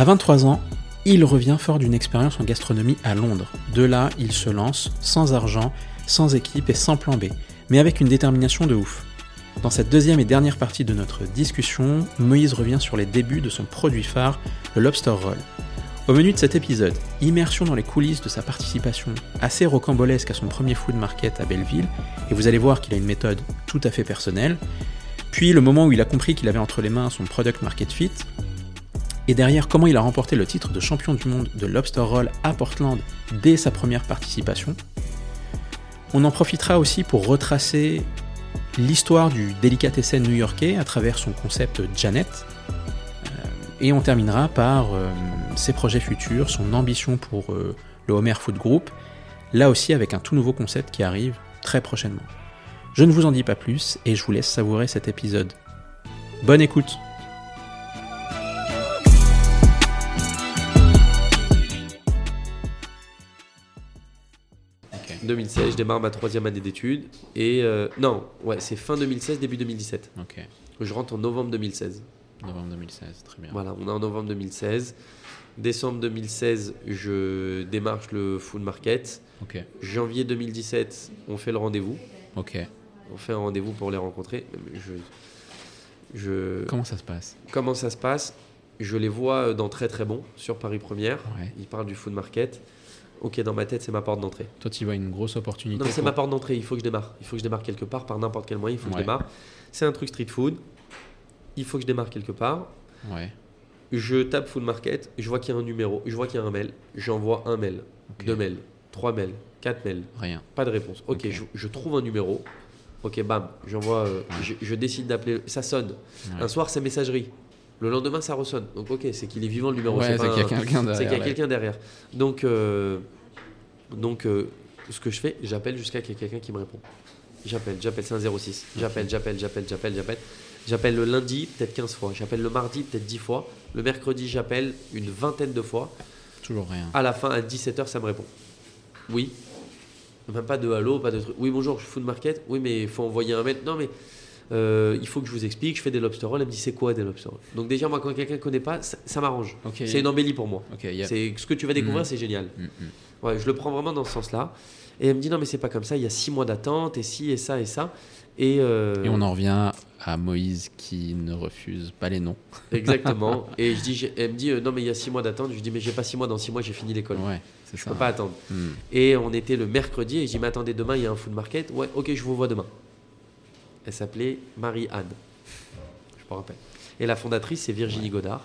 À 23 ans, il revient fort d'une expérience en gastronomie à Londres. De là, il se lance, sans argent, sans équipe et sans plan B, mais avec une détermination de ouf. Dans cette deuxième et dernière partie de notre discussion, Moïse revient sur les débuts de son produit phare, le Lobster Roll. Au menu de cet épisode, immersion dans les coulisses de sa participation assez rocambolesque à son premier food market à Belleville, et vous allez voir qu'il a une méthode tout à fait personnelle, puis le moment où il a compris qu'il avait entre les mains son product market fit, et derrière comment il a remporté le titre de champion du monde de lobster roll à Portland dès sa première participation? On en profitera aussi pour retracer l'histoire du délicatessen new-yorkais à travers son concept Janet. Euh, et on terminera par euh, ses projets futurs, son ambition pour euh, le Homer Food Group, là aussi avec un tout nouveau concept qui arrive très prochainement. Je ne vous en dis pas plus et je vous laisse savourer cet épisode. Bonne écoute 2016, je démarre ma troisième année d'études. Et euh, non, ouais, c'est fin 2016, début 2017. Ok. Je rentre en novembre 2016. Novembre 2016, très bien. Voilà, on est en novembre 2016. Décembre 2016, je démarche le full market. Ok. Janvier 2017, on fait le rendez-vous. Ok. On fait un rendez-vous pour les rencontrer. Je, je... Comment ça se passe? Comment ça se passe? Je les vois dans Très Très Bon sur Paris Première. Ouais. Ils parlent du food market. Ok, dans ma tête, c'est ma porte d'entrée. Toi, tu vois une grosse opportunité. Non, c'est ma porte d'entrée. Il faut que je démarre. Il faut que je démarre quelque part par n'importe quel moyen. Il faut que je démarre. C'est un truc street food. Il faut que je démarre quelque part. Ouais. Je tape food market. Je vois qu'il y a un numéro. Je vois qu'il y a un mail. J'envoie un mail, deux mails, trois mails, quatre mails. Rien. Pas de réponse. Ok. Je, je trouve un numéro. Ok, bam. J'envoie. euh, Ouais. je, je décide d'appeler. Ça sonne. Ouais. Un soir, c'est messagerie. Le lendemain, ça ressonne. Donc, ok, c'est qu'il est vivant le numéro. Ouais, c'est qu'il y a derrière. quelqu'un derrière. Donc, euh, donc euh, ce que je fais, j'appelle jusqu'à qu'il y ait quelqu'un qui me répond. J'appelle, j'appelle, c'est un 06. J'appelle, j'appelle, j'appelle, j'appelle, j'appelle. J'appelle le lundi, peut-être 15 fois. J'appelle le mardi, peut-être 10 fois. Le mercredi, j'appelle une vingtaine de fois. Toujours rien. À la fin, à 17h, ça me répond. Oui. Même pas de allô, pas de truc. Oui, bonjour, je suis food market. Oui, mais il faut envoyer un mail. Non, mais euh, il faut que je vous explique. Je fais des lobster rolls. Elle me dit, c'est quoi des lobster rolls Donc, déjà, moi, quand quelqu'un ne connaît pas, ça, ça m'arrange. C'est une embellie pour moi. C'est ce que tu vas découvrir, Mm. c'est génial. Mm, mm. Ouais, je le prends vraiment dans ce sens-là. Et elle me dit non mais c'est pas comme ça, il y a six mois d'attente et ci et ça et ça. Et, euh, Et on en revient à Moïse qui ne refuse pas les noms. exactement. et je dis, elle me dit euh, non mais il y a six mois d'attente. Je lui dis mais j'ai pas six mois, dans six mois j'ai fini l'école. Ouais, Je ça. peux pas attendre. Et on était le mercredi et je dis mais attendez demain il y a un food market. Ouais ok je vous vois demain. Elle s'appelait Marie-Anne. Je me rappelle. Et la fondatrice c'est Virginie Godard.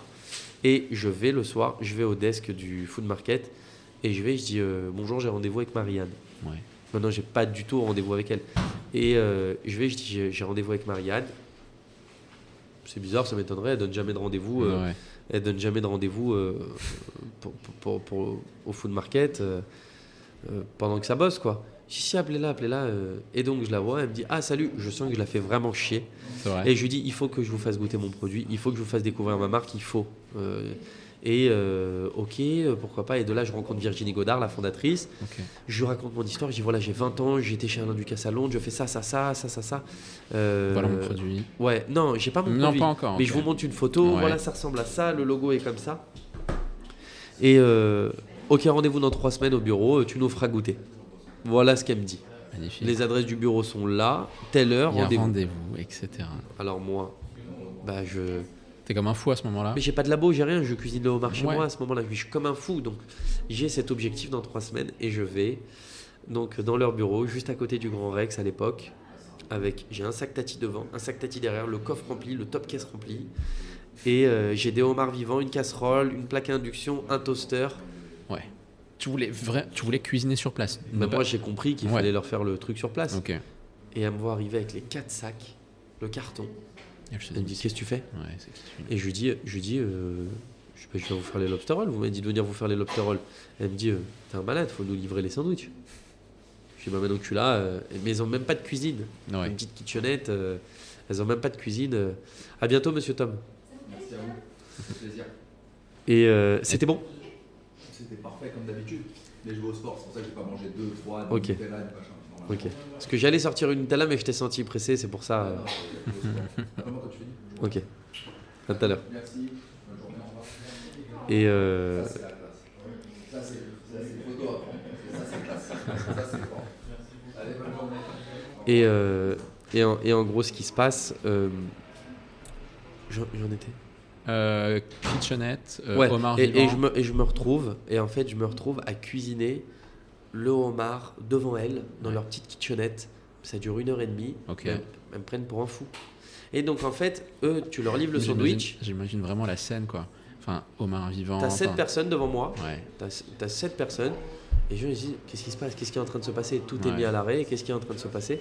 Et je vais le soir, je vais au desk du food market et je vais, je dis euh, bonjour j'ai rendez-vous avec Marie-Anne. Ouais. Non, j'ai pas du tout rendez-vous avec elle. Et euh, je vais, je dis, j'ai- rendez-vous avec Marianne. C'est bizarre, ça m'étonnerait. Elle donne jamais de rendez-vous. euh, Ouais. Elle donne jamais de rendez-vous pour, pour- pour- au food market pendant que ça bosse, quoi. Je dis, si, appelez-la, appelez-la. euh. Et donc, je la vois. Elle me dit, ah, salut. Je sens que je la fais vraiment chier. Vrai. Et je lui dis, il faut que je vous fasse goûter mon produit. Il faut que je vous fasse découvrir ma marque. Il faut. Euh, et euh, ok, pourquoi pas. Et de là, je rencontre Virginie Godard, la fondatrice. Je lui raconte mon histoire, je dis voilà, j'ai 20 ans, j'étais chez Alain Ducasse à Londres, je fais ça, ça, ça, ça, ça, ça. Euh, Voilà mon produit. Ouais, non, j'ai pas mon Non, produit. pas encore. Mais je vous montre une photo, Ouais. voilà, ça ressemble à ça, le logo est comme ça. Et euh, ok, rendez-vous dans trois semaines au bureau, tu nous feras goûter. Voilà ce qu'elle me dit. Magnifique. Les adresses du bureau sont là, telle heure, rendez-vous. etc. Alors moi, bah je. T'es comme un fou à ce moment-là. Mais j'ai pas de labo, j'ai rien, je cuisine le homard chez Ouais. moi à ce moment-là. Je suis comme un fou, donc j'ai cet objectif dans trois semaines et je vais donc dans leur bureau, juste à côté du Grand Rex à l'époque, avec j'ai un sac tati devant, un sac tati derrière, le coffre rempli, le top caisse rempli, et euh, j'ai des homards vivants, une casserole, une plaque à induction, un toaster. Ouais. Tu voulais, vrai... tu voulais cuisiner sur place. Mais Ne moi pas- j'ai compris qu'il Ouais. fallait leur faire le truc sur place. Et elle me voit arriver avec les quatre sacs, le carton. Elle me dit qu'est-ce que tu fais? Ouais. Et je lui dis, je lui dis euh, je, vais vous faire les lobster rolls. Vous m'avez dit de venir vous faire les lobster rolls. Elle me dit, euh, t'es un malade, faut nous livrer les sandwichs. Je dis, bah maintenant que tu l'as, euh, mais ils ont même pas de cuisine. Ouais. Une petite kitchenette, euh, elles ont même pas de cuisine. euh. À bientôt, monsieur Tom. Merci à vous. Ça fait plaisir. Et euh, c'était bon C'était parfait comme d'habitude. Mais je vais au sport, c'est pour ça que j'ai pas mangé deux, trois, Ok. des Nutella, des machins. Normalement. Ok. Parce que j'allais sortir une Nutella, mais je t'ai senti pressé, c'est pour ça. euh, Ah, quand tu finis. Ok. À tout à l'heure. Merci. Bonne journée, au revoir. Et euh, Ça, c'est ça, c'est une photo à prendre. Ça, c'est classe. Ça, c'est fort. Allez, bonne journée. Et, euh, et, en, et en gros, ce qui se passe, euh, j'en étais. Euh, kitchenette, euh, Ouais, homard et, vivant. et je me, et je me retrouve, et en fait, je me retrouve à cuisiner le homard devant elles, dans Ouais. leur petite kitchenette. Ça dure une heure et demie. Ok. Elles, elles me prennent pour un fou. Et donc, en fait, eux, tu leur livres le sandwich. J'imagine vraiment la scène, quoi. Enfin, homard vivant. T'as sept enfin, personnes devant moi. Ouais. T'as as sept personnes. Et je me dis, qu'est-ce qui se passe? Qu'est-ce qui est en train de se passer? Tout est mis à l'arrêt. Qu'est-ce qui est en train de se passer?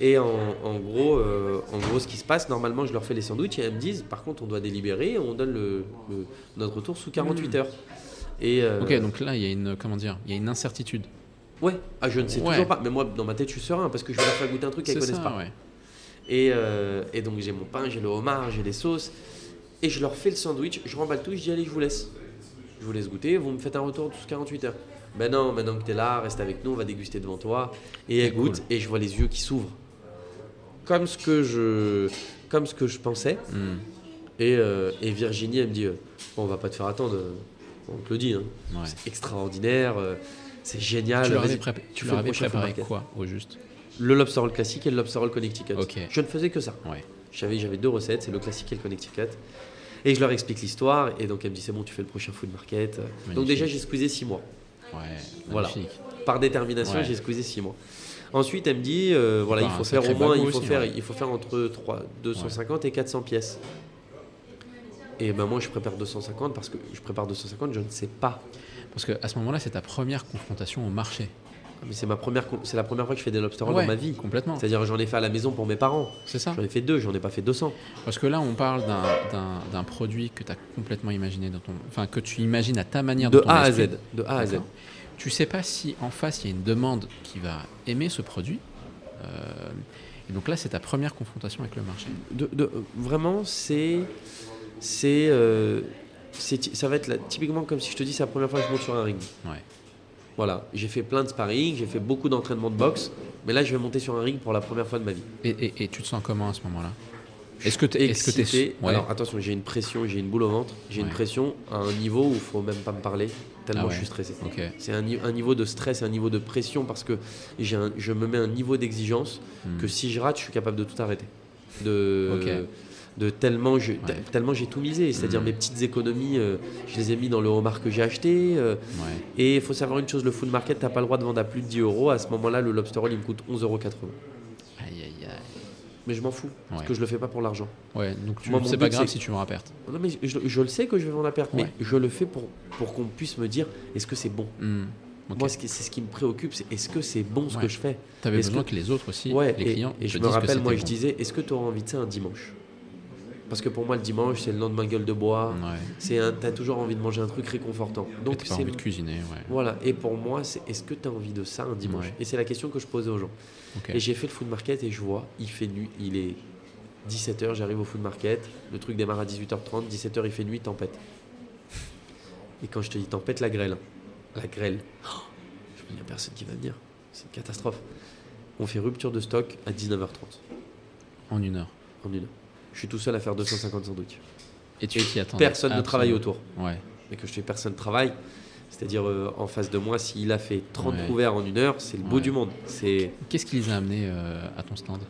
Et en, en gros, euh, en gros, ce qui se passe, normalement, je leur fais les sandwichs et elles me disent, par contre, on doit délibérer. On donne le, le- notre retour sous 48 heures. Et euh, Ok, donc là, il y a une, comment dire, il y a une incertitude. ouais, ah, je ne sais Ouais. toujours pas. Mais moi, dans ma tête, je suis serein parce que je vais leur faire goûter un truc qu'elles C'est connaissent ça, pas. ouais. Et, euh, et donc j'ai mon pain, j'ai le homard, j'ai les sauces. Et je leur fais le sandwich, je remballe tout, je dis allez, je vous laisse. Je vous laisse goûter, vous me faites un retour sous 48 heures. Ben non, maintenant que tu es là, reste avec nous, on va déguster devant toi. Et elle goûte, cool. et je vois les yeux qui s'ouvrent. Comme ce que je, comme ce que je pensais. Hmm, Et, euh, et Virginie, elle me dit euh, on va pas te faire attendre, euh, on te le dit. hein. ouais. C'est extraordinaire, euh, c'est génial. tu leur avais, prépa- tu leur avais préparé quoi, au juste? Le lobster roll classique et le lobster roll Connecticut. Ok. Je ne faisais que ça. Ouais. J'avais deux recettes, c'est le classique et le Connecticut. Et je leur explique l'histoire, et donc elle me dit c'est bon, tu fais le prochain food market. Donc déjà j'ai squeezé six mois. Ouais. Voilà. Par détermination, Ouais. j'ai squeezé six mois. Ensuite, elle me dit euh, voilà, Bah, il faut faire au moins, il faut aussi, faire, ouais. il faut faire entre 3, 250 et 400 pièces. Et ben moi je prépare 250 parce que je prépare 250, je ne sais pas. Parce qu'à ce moment-là, c'est ta première confrontation au marché. Mais c'est ma première, c'est la première fois que je fais des lobster rolls Ouais, dans ma vie. Complètement. C'est-à-dire j'en ai fait à la maison pour mes parents. C'est ça. J'en ai fait deux, j'en ai pas fait 200. Parce que là, on parle d'un- produit que tu as complètement imaginé dans ton. Enfin, que tu imagines à ta manière De dans ton A à. Z. De A à Z. Tu sais pas si en face il y a une demande qui va aimer ce produit. Euh, et donc là, c'est ta première confrontation avec le marché. de, de- vraiment, c'est. C'est. euh, ça va être la- typiquement comme si je te dis, c'est la première fois que je monte sur un ring. Ouais. Voilà, j'ai fait plein de sparring, j'ai fait beaucoup d'entraînement de boxe, mais là je vais monter sur un ring pour la première fois de ma vie. Et, et- et tu te sens comment à ce moment-là? Est-ce que tu es, ouais. Alors attention, j'ai une pression, j'ai une boule au ventre, j'ai une pression à un niveau où il faut même pas me parler, tellement Ah ouais. je suis stressé. C'est un, ni- un niveau de stress, un niveau de pression parce que un- je me mets un niveau d'exigence Hmm. que si je rate, je suis capable de tout arrêter. De. De tellement, je- Ouais. tellement j'ai tout misé, c'est-à-dire Mm. mes petites économies, euh, je les ai mis dans le homard que j'ai acheté. euh, Ouais. et il faut savoir une chose, le food market, t'as pas le droit de vendre à plus de 10 euros. À ce moment-là, le lobster roll, il me coûte 11,80 euros. Mais je m'en fous, parce que je le fais pas pour l'argent. Ouais, donc tu- c'est pas but, grave si tu vends à perte. Non, mais je, je le sais que je vais vendre à perte, mais je le fais pour, pour qu'on puisse me dire est-ce que c'est bon? Hmm. Ok. Moi, ce qui- c'est ce qui me préoccupe, c'est est-ce que c'est bon ce Ouais. que je fais? T'avais est-ce besoin que- que... les autres aussi, Ouais, les et, clients, et je te me rappelle, moi, c'était je bon. disais est-ce que tu auras envie de ça un dimanche? Parce que pour moi, le dimanche, c'est le lendemain gueule de bois. Ouais. C'est un, t'as toujours envie de manger un truc réconfortant. Et Donc c'est envie de cuisiner, ouais. voilà. Et pour moi, c'est est-ce que tu as envie de ça un dimanche Ouais. Et c'est la question que je posais aux gens. Et j'ai fait le food market et je vois, il fait nuit, il est 17h, j'arrive au food market, le truc démarre à 18h30, 17h il fait nuit, tempête. Et quand je te dis tempête, la grêle. La grêle. Oh, je me dis, il n'y a personne qui va venir. C'est une catastrophe. On fait rupture de stock à 19h30 En une heure. en une heure. Je suis tout seul à faire 250 sandwichs. Et tu t'y attendais Personne ne travaille autour. Ouais. Et que je fais personne travaille. C'est-à-dire euh, en face de moi, s'il a fait 30 Ouais. couverts en une heure, c'est le bout Ouais. du monde. C'est Qu'est-ce qui les a amenés euh, à ton stand?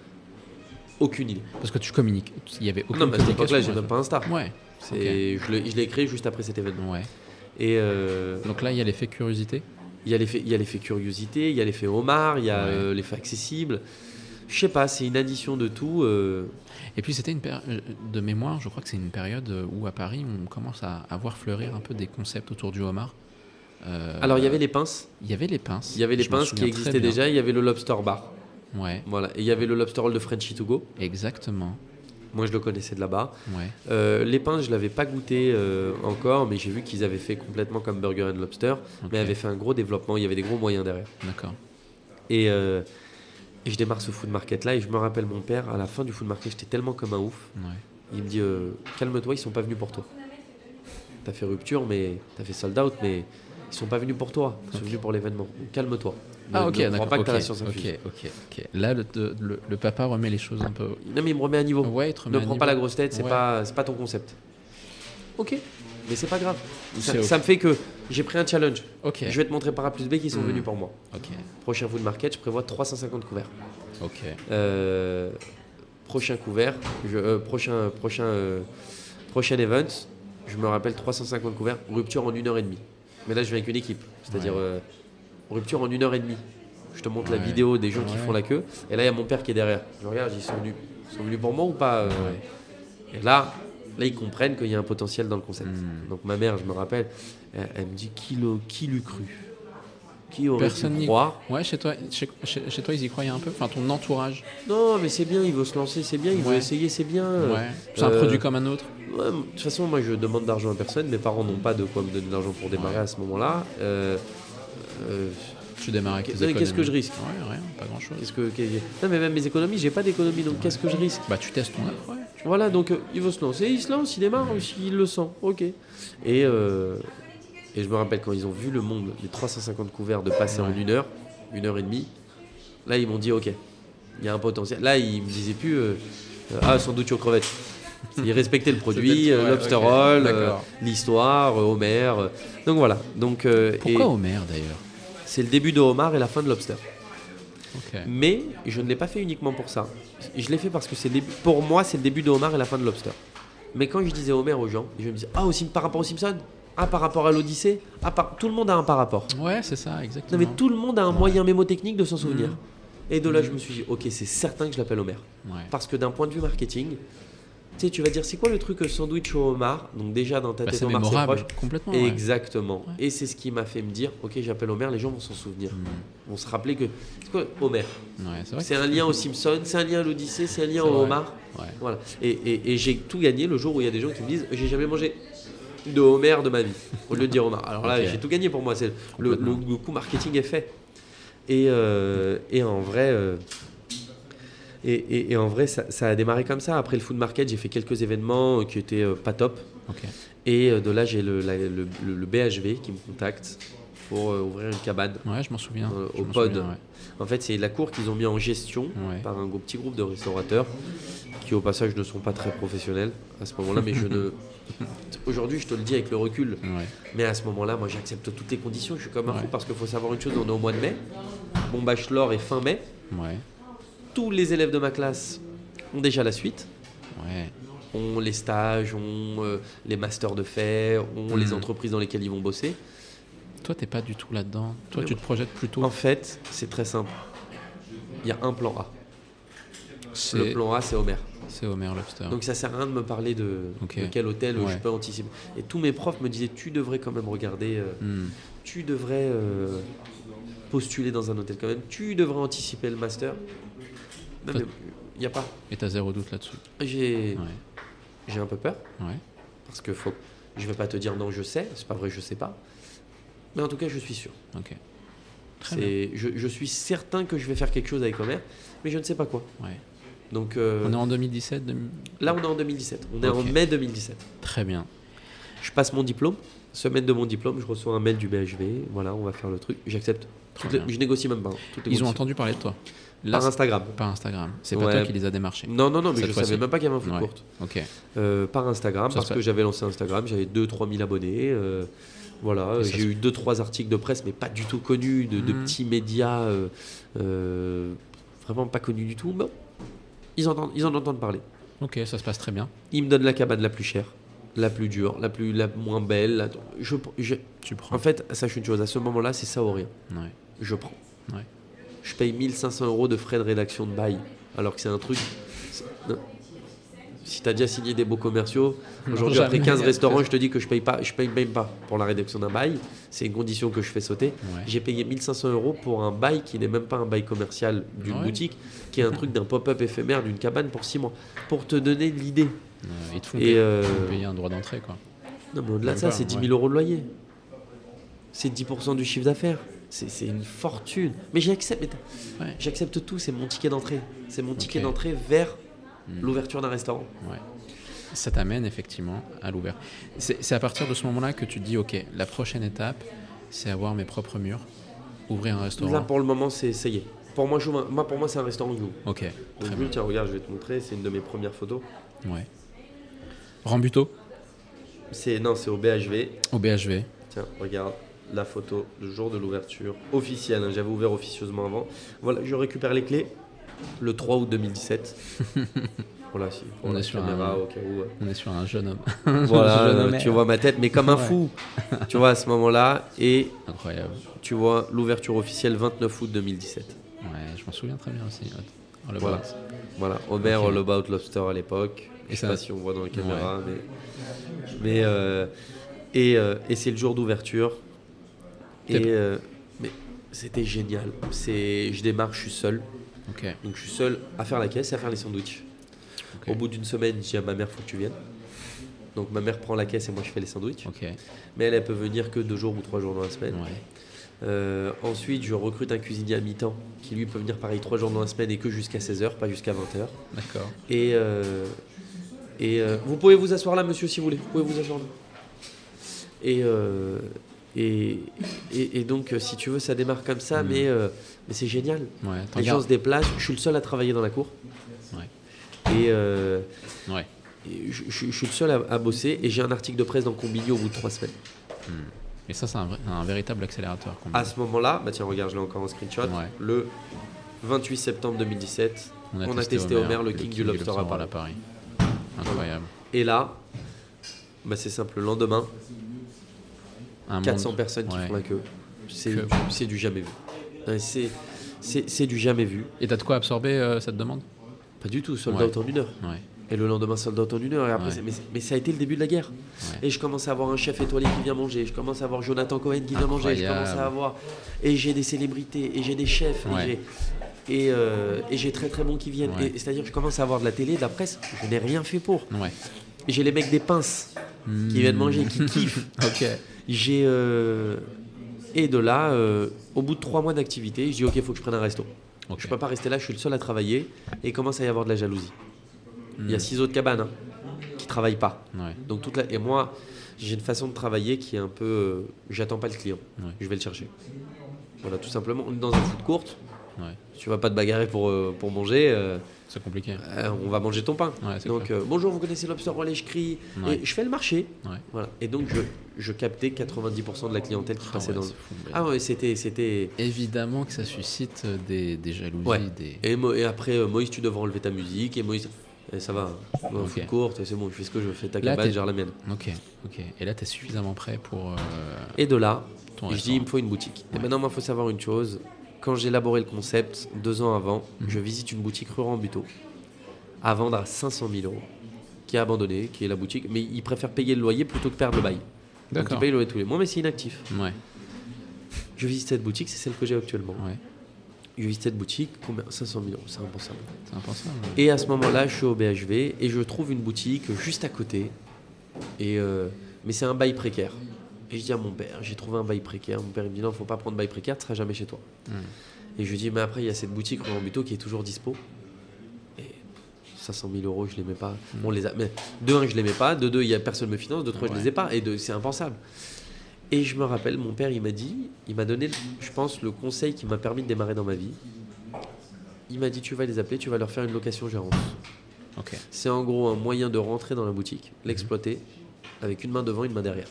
Aucune idée. Parce que tu communiques. Il y avait aucune non, mais à cette époque-là, j'ai même pas Insta. Ouais. C'est, je, l'ai, créé juste après cet événement. Ouais. Et euh, Donc là, il y a l'effet curiosité? il y a l'effet, il y a l'effet curiosité, il y a l'effet homard, il y a l'effet accessible. Je sais pas, c'est une addition de tout. euh, Et puis c'était une euh, de mémoire, je crois que c'est une période où à Paris, on commence à, à voir fleurir un peu des concepts autour du homard. Euh, Alors il y avait les pinces, il y avait les pinces. il y avait les Je pinces qui existaient déjà, il y avait le lobster bar, Ouais, voilà, et il y avait le lobster roll de Frenchy to go. exactement. Moi je le connaissais de là-bas. Ouais. Euh, les pinces, je l'avais pas goûté euh, encore, mais j'ai vu qu'ils avaient fait complètement comme Burger and Lobster, ok, mais avaient fait un gros développement, il y avait des gros moyens derrière. D'accord. Et, euh, et je démarre ce food market là et je me rappelle mon père à la fin du food market j'étais tellement comme un ouf Ouais. il me dit euh, calme-toi ils sont pas venus pour toi t'as fait rupture mais t'as fait sold out mais ils sont pas venus pour toi ils sont venus pour l'événement calme-toi Ah ok, d'accord. pas que ok, t'as la science infuse ok, ok, ok. Là, le, le- le papa remet les choses un peu. non mais il me remet à niveau Ouais, il te remet ne à prends niveau. pas la grosse tête c'est Ouais. pas c'est pas ton concept ok Mais c'est pas grave. Ça, me fait que j'ai pris un challenge. Je vais te montrer par A plus B qui sont Mm. venus pour moi. Prochain food market, je prévois 350 couverts. Euh, prochain couvert, je- euh, prochain, prochain, euh, prochain event, je me rappelle 350 couverts, rupture en une heure et demie. Mais là, je viens avec une équipe, c'est-à-dire Ouais. rupture en une heure et demie. Je te montre la vidéo des gens qui font la queue, et là, il y a mon père qui est derrière. Je regarde, ils sont venus, ils sont venus pour moi ou pas. Et là, là, ils comprennent qu'il y a un potentiel dans le concept. Mm. Donc ma mère, je me rappelle, elle, elle me dit qui qui l'eût cru? Qui aurait Personne pu n'y croire? Ouais, chez toi, chez, chez- chez toi, ils y croyaient un peu? Enfin, ton entourage? Non, mais c'est bien, il veut se lancer, c'est bien, il veut Ouais. essayer, c'est bien. Ouais. C'est un euh, produit comme un autre. Ouais, de toute façon, moi je demande d'argent à personne. Mes parents n'ont pas de quoi me donner de l'argent pour démarrer Ouais. à ce moment-là. Euh, euh, Tu démarres avec Qu'est-ce que je risque? Ouais, rien, pas grand chose. qu'est-ce que, non, mais même mes économies, j'ai pas d'économie, donc qu'est-ce que je risque? Bah, tu testes ton offre, ouais. Voilà, donc euh, il veut se lancer, il se lance, il démarre, il le sent, ok. Et, euh, et je me rappelle quand ils ont vu le monde, les 350 couverts de passer en une heure, une heure et demie, là ils m'ont dit ok, il y a un potentiel. Là ils me disaient plus euh, euh, ah sandwich aux crevettes. Ils respectaient le produit, euh, ouais, lobster roll, euh, l'histoire, euh, Homer. euh, donc voilà. Donc euh, Pourquoi et Homer d'ailleurs? C'est le début de Homer et la fin de Lobster. Mais je ne l'ai pas fait uniquement pour ça. Je l'ai fait parce que c'est pour moi c'est le début de Homer et la fin de Lobster. Mais quand je disais Homer aux gens, je me disais ah aussi par rapport aux Simpsons, ah par rapport à l'Odyssée, ah par... tout le monde a un par rapport. Ouais, c'est ça, Non exactement. mais tout le monde a un moyen mémotechnique de s'en souvenir. Mhm. Et de là je me suis dit ok c'est certain que je l'appelle Homer. Ouais. Parce que d'un point de vue marketing, tu sais tu vas dire c'est quoi le truc sandwich au homard? Donc déjà dans ta Bah, tête c'est Homer c'est proche. complètement. Exactement. Ouais. Et c'est ce qui m'a fait me dire ok j'appelle Homer, les gens vont s'en souvenir. Mm. Vont se rappeler que c'est quoi Homer? Ouais, c'est un lien aux Simpsons, c'est un lien à l'Odyssée, c'est un lien au homard. Ouais. Voilà. Et, et- et j'ai tout gagné le jour où il y a des gens qui me disent j'ai jamais mangé de Homer de ma vie, au lieu de dire homard. Alors là, j'ai tout gagné pour moi. C'est le, le, Complètement. le coup marketing est fait. Et, euh, et en vrai. euh, et, et- et en vrai, ça, ça a démarré comme ça. Après le food market, j'ai fait quelques événements euh, qui étaient euh, pas top. Et euh, de là, j'ai le, la- le- le- le BHV qui me contacte pour ouvrir une cabane. Ouais, je m'en souviens. Je au pod. souviens, ouais. En fait, c'est la cour qu'ils ont mis en gestion Ouais. par un gros- petit groupe de restaurateurs qui, au passage, ne sont pas très professionnels à ce moment-là. mais je ne. Aujourd'hui, je te le dis avec le recul. Ouais. Mais à ce moment-là, moi, j'accepte toutes les conditions. Je suis comme un fou parce qu'il faut savoir une chose on est au mois de mai. Mon bachelor est fin mai. Ouais. Tous les élèves de ma classe ont déjà la suite. Ouais. Ont les stages, ont euh, les masters de fait, ont les Mhm. entreprises dans lesquelles ils vont bosser. Toi, t'es pas du tout là-dedans. Toi, tu te projettes plutôt. En fait, c'est très simple. Il y a un plan A. Le C'est plan A, c'est Homer. c'est Homer Lobster. Donc ça sert à rien de me parler de, quel hôtel Ouais. je peux anticiper. Et tous mes profs me disaient tu devrais quand même regarder, euh, Hmm. tu devrais euh, postuler dans un hôtel quand même, tu devrais anticiper le master. Non mais il n'y a pas. Et t'as zéro doute là-dessus. J'ai Ouais. j'ai un peu peur Ouais. parce que faut, je vais pas te dire non je sais, c'est pas vrai je sais pas. Mais en tout cas je suis sûr. Ok. Très Je, je suis certain que je vais faire quelque chose avec Homer, mais je ne sais pas quoi. Ouais. Donc euh, On est en 2017. demi- là on est en 2017, on est en mai 2017. Très bien. Je passe mon diplôme. Semaine de mon diplôme, je reçois un mail du BHV. Voilà, on va faire le truc. J'accepte. Les-. Je négocie même pas. hein, toutes les Ils ont entendu parler de toi. Là, Par Instagram. par Instagram. C'est pas Ouais. toi qui les a démarchés. Non, non, non, mais Cette je savais même pas qu'il y avait un foot Ouais. courte. Euh, par Instagram, Ça parce que j'avais lancé Instagram, j'avais 2-3 000 abonnés. euh, voilà, j'ai eu 2-3 articles de presse, mais pas du tout connus, de, de Mhm. petits médias euh, vraiment pas connus du tout. Ils, entendent, ils en entendent parler. Ok, ça se passe très bien. Ils me donnent la cabane la plus chère, la plus dure, la, plus, la moins belle. la- je, je- Tu prends. en fait, sache une chose, à ce moment-là, c'est ça ou rien. Ouais. je prends. Ouais. Je paye 1500 euros de frais de rédaction de bail, alors que c'est un truc. Si tu as déjà signé des beaux commerciaux, aujourd'hui après jamais. 15 restaurants, je te dis que je paye pas, je paye même pas pour la rédaction d'un bail. C'est une condition que je fais sauter. Ouais. J'ai payé 1500 euros pour un bail qui n'est même pas un bail commercial d'une boutique, qui est un truc d'un pop-up éphémère d'une cabane pour 6 mois. Pour te donner l'idée. Ils te font Et payer, euh, te font payer un droit d'entrée, quoi. non, mais au-delà de ça, c'est 10 000 ouais. euros de loyer. C'est 10% du chiffre d'affaires. C'est c'est une fortune. Mais j'accepte. mais t'as- Ouais. J'accepte tout, c'est mon ticket d'entrée. C'est mon ticket d'entrée vers Hmm. l'ouverture d'un restaurant. Ouais. Ça t'amène effectivement à l'ouvert. C'est c'est à partir de ce moment-là que tu te dis, ok, la prochaine étape, c'est avoir mes propres murs, ouvrir un Là, restaurant. pour le moment, c'est ça y est. Pour moi, pour moi, c'est un restaurant que j'ouvre. Ok, Donc, très bien. tiens, regarde, je vais te montrer. C'est une de mes premières photos. Ouais. Rambuteau C'est non, c'est au BHV. Au BHV. Tiens, regarde la photo le jour de l'ouverture officielle. hein, J'avais ouvert officieusement avant. Voilà, je récupère les clés le 3 août 2017. voilà, si, On est sur caméra, un- au cas où. On est sur un jeune homme. Voilà, Jeune homme, tu vois ma tête, mais comme un fou. tu vois, à ce moment-là. Et Incroyable. tu vois l'ouverture officielle 29 août 2017. Ouais, je m'en souviens très bien aussi. Oh, Voilà. Homer. All About Lobster à l'époque. Je sais ça- pas si on voit dans la caméra, mais. mais euh, et euh, et c'est le jour d'ouverture. Et. euh, mais c'était génial. C'est, je démarre, je suis seul. Donc je suis seul à faire la caisse et à faire les sandwichs. Au bout d'une semaine, je dis à ma mère, faut que tu viennes. Donc ma mère prend la caisse et moi je fais les sandwichs. Mais elle, elle peut venir que deux jours ou trois jours dans la semaine. Ouais. Euh, ensuite, je recrute un cuisinier à mi-temps qui lui peut venir pareil trois jours dans la semaine et que jusqu'à 16h, pas jusqu'à 20h. D'accord. Et, euh, et euh, vous pouvez vous asseoir là, monsieur, si vous voulez. Vous pouvez vous asseoir là. Et, euh, et, et, et donc, euh, si tu veux, ça démarre comme ça, Mhm. mais, euh, mais c'est génial. Ouais. Les gens se déplacent. Je suis le seul à travailler dans la cour. Ouais. Et, Ouais. et je, je- je suis le seul à, à bosser. Et j'ai un article de presse dans Combini au bout de trois semaines. Et ça, c'est un, véritable accélérateur. qu'on- À ce moment-là, bah tiens, regarde, je l'ai encore en screenshot. Le 28 septembre 2017, on a testé Homer, le king du lobster à Paris. Paris. Incroyable. Et là, bah c'est simple, le lendemain, Un 400 monde- personnes qui ouais. font la queue. C'est Que- du, c'est du jamais vu. C'est, du jamais vu. Et t'as de quoi absorber euh, cette demande? Pas du tout, sold Ouais. out en une heure. Ouais. Et le lendemain, sold out en une heure. Et après, mais, mais ça a été le début de la guerre. Et je commence à avoir un chef étoilé qui vient manger. Je commence à avoir Jonathan Cohen qui vient manger. Je commence à avoir. Et j'ai des célébrités. Et j'ai des chefs. Et. Et, euh, et j'ai très très bons qui viennent. Ouais. C'est-à-dire, je commence à avoir de la télé, de la presse. Je n'ai rien fait pour. Ouais. J'ai les mecs des pinces qui viennent manger, qui kiffent. Ok. J'ai euh, et de là, euh, au bout de trois mois d'activité, je dis ok, il faut que je prenne un resto. Ok. Je peux pas rester là, je suis le seul à travailler et il commence à y avoir de la jalousie. Il y a six autres cabanes hein, qui travaillent pas. Ouais. Donc toute la... et moi, j'ai une façon de travailler qui est un peu, j'attends pas le client, Ouais. je vais le chercher. Voilà, tout simplement. On est dans un food court. Ouais. Tu vas pas te bagarrer pour euh, pour manger. euh, C'est compliqué. euh, on va manger ton pain. Ouais, Donc bonjour, vous connaissez Lobster Relais, je crie. Ouais. Et je fais le marché. Ouais. Voilà. Et donc je, je captais 90% de la clientèle qui Ah passait ouais, dans le. c'est fou, mais- Ah ouais, c'était c'était. Évidemment que ça suscite des, des jalousies, Ouais. des. Et, et après Moïse, tu devrais enlever ta musique et Moïse. et ça va. On fout courte, c'est bon, je fais ce que je. Fais ta cabane, gère la mienne. Ok, ok. Et là, t'es suffisamment prêt pour euh, Et de là, je dis il me faut une boutique. Et maintenant, il faut savoir une chose. Quand j'ai élaboré le concept, deux ans avant, Mhm. je visite une boutique rue Rambuteau à vendre à 500 000 euros, qui est abandonnée, qui est la boutique, mais ils préfèrent payer le loyer plutôt que perdre le bail. Donc ils payent le loyer tous les mois, mais c'est inactif. Ouais, Je visite cette boutique, c'est celle que j'ai actuellement. ouais. Je visite cette boutique, combien? 500 000 euros, c'est impensable. C'est impensable. Et à ce moment-là, je suis au BHV et je trouve une boutique juste à côté. Et euh, mais c'est un bail précaire. Et je dis à mon père, j'ai trouvé un bail précaire. Mon père il me dit non, faut pas prendre bail précaire, tu seras jamais chez toi. Hmm. Et je lui dis mais après il y a cette boutique rue Rambuteau qui est toujours dispo. Et 500 000 euros, je les mets pas. On les a. Mais de un, je les mets pas. De deux, il y a personne me finance. De trois, je Ouais. les ai pas. Et de, c'est impensable. Et je me rappelle, mon père, il m'a dit, il m'a donné, je pense, le conseil qui m'a permis de démarrer dans ma vie. Il m'a dit, tu vas les appeler, tu vas leur faire une location gérance. Ok. C'est en gros un moyen de rentrer dans la boutique, l'exploiter, avec une main devant, une main derrière,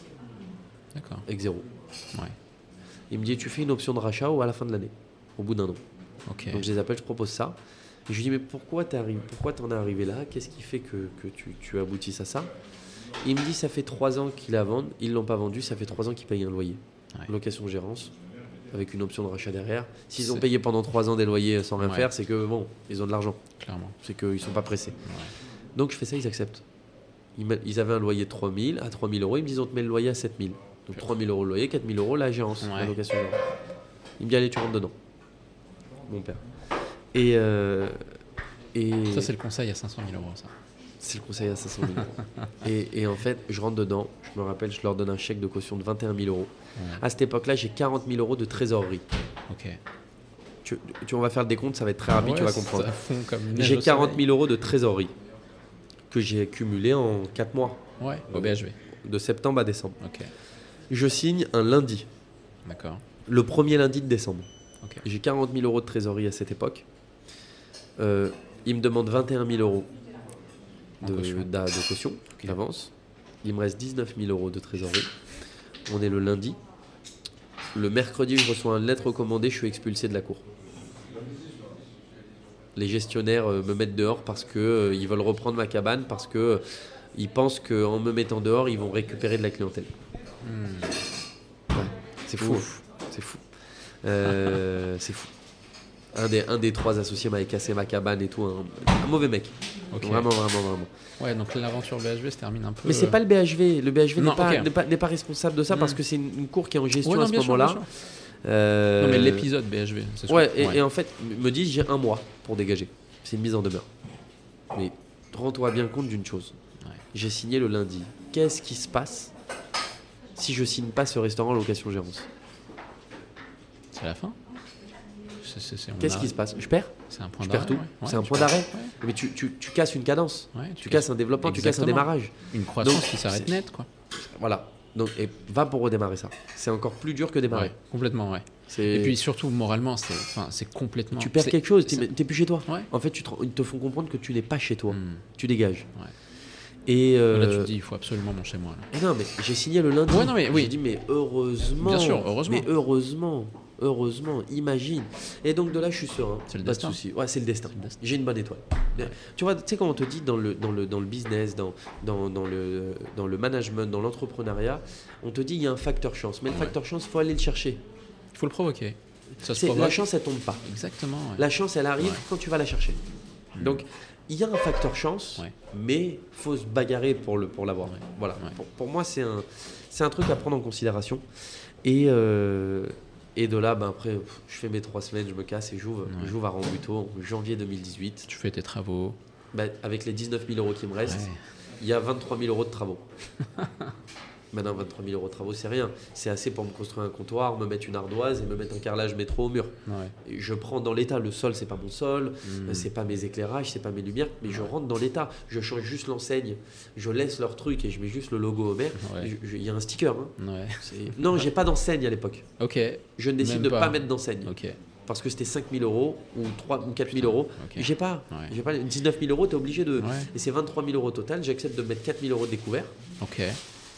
D'accord. avec zéro. Ouais. Il me dit, tu fais une option de rachat ou à la fin de l'année, au bout d'un an. Donc je les appelle, je propose ça. Et je lui dis, mais pourquoi t'en es arrivé là? Qu'est-ce qui fait que, que tu, tu aboutisses à ça? Il me dit, ça fait trois ans qu'ils la vendent, ils l'ont pas vendu, ça fait trois ans qu'ils payent un loyer. Ouais. Location gérance, avec une option de rachat derrière. S'ils ont payé pendant trois ans des loyers sans rien Ouais. faire, c'est que bon, ils ont de l'argent, Clairement. c'est qu'ils sont pas pressés. Ouais. Donc je fais ça, ils acceptent. Ils avaient un loyer de 3000 à 3000 euros, ils me disent on te met le loyer à 7000. Donc 3000 euros le loyer, 4000 euros la gérance, la Ouais. location gérance. Il me dit allez, tu rentres dedans. Mon père. Et, euh, et Ça, c'est le conseil à 500 000 euros, ça. c'est le conseil à 500 000 euros. et, et en fait, je rentre dedans, je me rappelle, je leur donne un chèque de caution de 21 000 euros. Ouais. À cette époque-là, j'ai 40 000 euros de trésorerie. Ok. Tu, tu- on va faire le décompte, ça va être très rapide, tu Ouais, vas comprendre. J'ai au 40 soleil. 000 euros de trésorerie que j'ai accumulé en 4 mois, Ouais, au BHV. de septembre à décembre. Ok. Je signe un lundi, D'accord. le premier lundi de décembre. J'ai 40 000 euros de trésorerie à cette époque. Euh, il me demande 21 000 euros de caution. de caution, d'avance. Il me reste 19 000 euros de trésorerie. On est le lundi. Le mercredi, je reçois une lettre recommandée, je suis expulsé de la cour. Les gestionnaires euh, me mettent dehors parce que euh, ils veulent reprendre ma cabane parce que euh, ils pensent qu'en me mettant dehors, ils vont récupérer de la clientèle. Ouais, c'est fou. hein. C'est fou. Euh, c'est fou. Un des, un des trois associés m'avait cassé ma cabane et tout. Un, un mauvais mec. Vraiment, vraiment, vraiment. Ouais, donc l'aventure BHV se termine un peu. Mais c'est euh, pas le BHV. Le BHV n'est pas, ok. n'est pas, responsable de ça Hmm. parce que c'est une, une cour qui est en gestion Ouais, non, à ce moment-là. Euh, Non, mais l'épisode BHV, c'est. Ouais, et, et en fait, me disent j'ai un mois pour dégager. C'est une mise en demeure. Mais rends-toi bien compte d'une chose. Ouais. J'ai signé le lundi. Qu'est-ce qui se passe? Si je signe pas ce restaurant en location gérance C'est la fin Qu'est-ce qui se passe? Je perds? C'est un point Je d'arrêt. perds tout. ouais. Ouais, C'est un point d'arrêt. ouais. Mais tu, tu- tu casses une cadence. Tu casses un développement, tu casses un démarrage. Une croissance Donc, qui s'arrête net, quoi. Voilà. Donc, et va pour redémarrer ça. C'est encore plus dur que démarrer. Complètement, ouais. Et puis surtout, moralement, c'est enfin, complètement. tu perds quelque chose, t'es plus chez toi. En fait, tu te, ils te font comprendre que tu n'es pas chez toi. Hmm. Tu dégages. Ouais. Et euh, Là, tu te dis, il faut absolument chez moi. Là. Eh non, mais j'ai signé le lundi. Ouais, non, mais oui. J'ai dit, mais heureusement. Bien sûr, heureusement. Mais heureusement. Heureusement, imagine. Et donc de là, je suis serein. C'est le pas destin. de souci. Ouais, c'est le destin. C'est le destin. J'ai une bonne étoile. Tu vois, tu sais, quand on te dit dans le, dans le, dans le business, dans, dans, dans le, dans le management, dans l'entrepreneuriat, on te dit il y a un facteur chance. Mais le facteur chance, faut aller le chercher. Il faut le provoquer. Ça se C'est- La chance, elle tombe pas. Exactement. ouais. La chance, elle arrive Ouais. quand tu vas la chercher. Donc, il y a un facteur chance, Ouais. mais faut se bagarrer pour le pour l'avoir. Ouais. Voilà. Ouais. Pour, pour moi, c'est un c'est un truc à prendre en considération. Et euh, et de là, ben après, je fais mes trois semaines, je me casse et j'ouvre j'ouvre à Rambuteau en janvier 2018. Tu fais tes travaux. Ben, avec les 19 000 euros qui me restent, il y a 23 000 euros de travaux. Maintenant, 23 000 euros de travaux, c'est rien. C'est assez pour me construire un comptoir, me mettre une ardoise et me mettre un carrelage métro au mur. Ouais. Je prends dans l'état, le sol c'est pas mon sol, euh, c'est pas mes éclairages, c'est pas mes lumières, mais je rentre dans l'état. Je change juste l'enseigne, je laisse leur truc et je mets juste le logo. Je- je- Il y a un sticker. hein. Ouais. Non, j'ai pas d'enseigne à l'époque. Ok. Je ne décide Même de pas. pas, mettre d'enseigne Ok. parce que c'était 5 000 euros ou 3 ou 4 000 euros. J'ai pas. Ouais. J'ai pas 19 000 euros, tu es obligé de. Ouais. Et c'est 23 000 euros total. J'accepte de mettre 4 000 euros de découvert. Ok.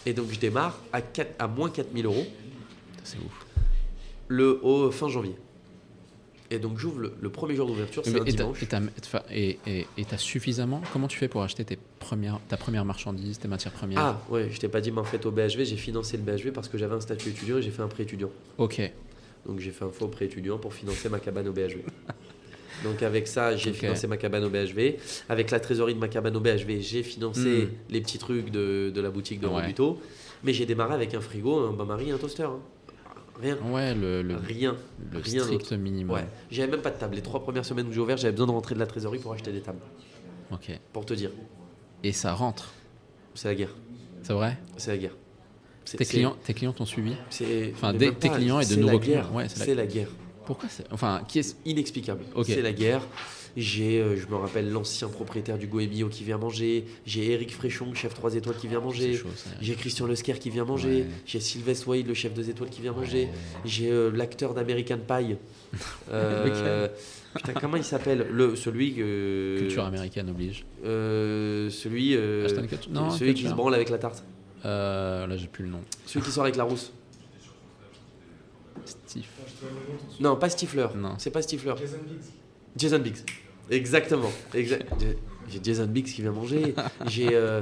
Et donc je démarre à, 4, à moins 4 000 euros C'est ouf. le, au fin janvier. Et donc j'ouvre le, le premier jour d'ouverture, c'est un et dimanche. et t'as suffisamment? Comment tu fais pour acheter tes premières, ta première marchandise, tes matières premières? Ah ouais, je t'ai pas dit, mais en fait au BHV, j'ai financé le BHV parce que j'avais un statut étudiant et j'ai fait un prêt étudiant. Ok. Donc j'ai fait un faux prêt étudiant pour financer ma cabane au BHV. Donc avec ça, j'ai financé ma cabane au BHV. Avec la trésorerie de ma cabane au BHV, j'ai financé Hmm. les petits trucs de, de la boutique de Ouais. Rambuteau. Mais j'ai démarré avec un frigo, un bain-marie, un toaster. hein. Rien. Ouais, le, le, Rien. le rien strict minimum. Ouais. J'avais même pas de table. Les trois premières semaines où j'ai ouvert, j'avais besoin de rentrer de la trésorerie pour acheter des tables. Ok. Pour te dire, Et ça rentre. c'est la guerre. C'est vrai? C'est la guerre. Tes clients, tes clients t'ont suivi? Enfin, des- tes clients et de nouveaux clients. Ouais, c'est la- c'est la guerre. Pourquoi c'est. Enfin, qui est. inexplicable. C'est la guerre. J'ai, euh, je me rappelle l'ancien propriétaire du Goemio qui vient manger. J'ai Eric Fréchon, chef 3 étoiles, qui vient manger. J'ai Christian Lesquer qui vient manger. Ouais. J'ai Sylvester Wade, le chef 2 étoiles, qui vient manger. Ouais. J'ai euh, l'acteur d'American Pie. Euh, putain, comment il s'appelle? Le, Celui que. Culture américaine oblige. euh, celui. Kutcher celui qui se branle avec la tarte. Là, j'ai plus le nom. Celui qui sort avec la rousse. Steve. Non, pas Stifler. Non. C'est pas Stifler. Jason Biggs. Exactement. Exact. J'ai- J'ai Jason Biggs qui vient manger. J'ai euh,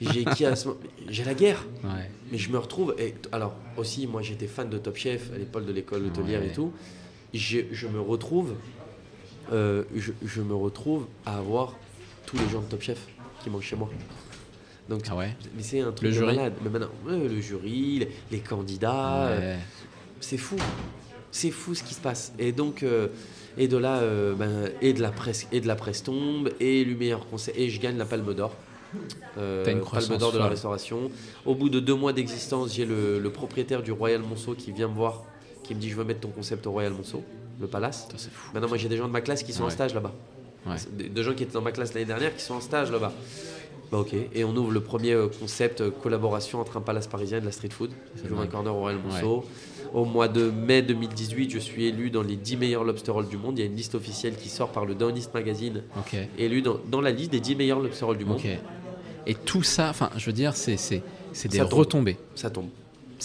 j'ai qui à ce moment- J'ai la guerre. Ouais. Mais je me retrouve. Et, alors aussi, moi j'étais fan de Top Chef à l'époque de l'école hôtelière Ouais. et tout. Je, je me retrouve. euh, je, je me retrouve à avoir tous les gens de Top Chef qui mangent chez moi. Donc, Ah ouais mais c'est un truc Le de jury malade. Mais maintenant, le jury, les, les candidats. euh, Ouais. C'est fou. C'est fou ce qui se passe. Et donc, euh, et de là, euh, ben, et, de la presse, et de la presse tombe, et le meilleur conseil, et je gagne la Palme d'Or. Euh, une Palme d'Or de la restauration. Au bout de deux mois d'existence, j'ai le, le propriétaire du Royal Monceau qui vient me voir, qui me dit Je veux mettre ton concept au Royal Monceau, le palace. Putain, c'est fou. Maintenant, moi, j'ai des gens de ma classe qui sont en stage là-bas. Ouais. Des, des gens qui étaient dans ma classe l'année dernière qui sont en stage là-bas. Bah ok, et on ouvre le premier euh, concept euh, collaboration entre un palace parisien et de la street food. J'ouvre un corner au Royal Monceau. Au mois de mai 2018, je suis élu dans les 10 meilleurs lobster rolls du monde. Il y a une liste officielle qui sort par le Downist Magazine, Ok. élu dans, dans la liste des 10 meilleurs lobster rolls du monde. Ok. Et tout ça, enfin, je veux dire, c'est c'est c'est des Ça tombe. retombées. Ça tombe.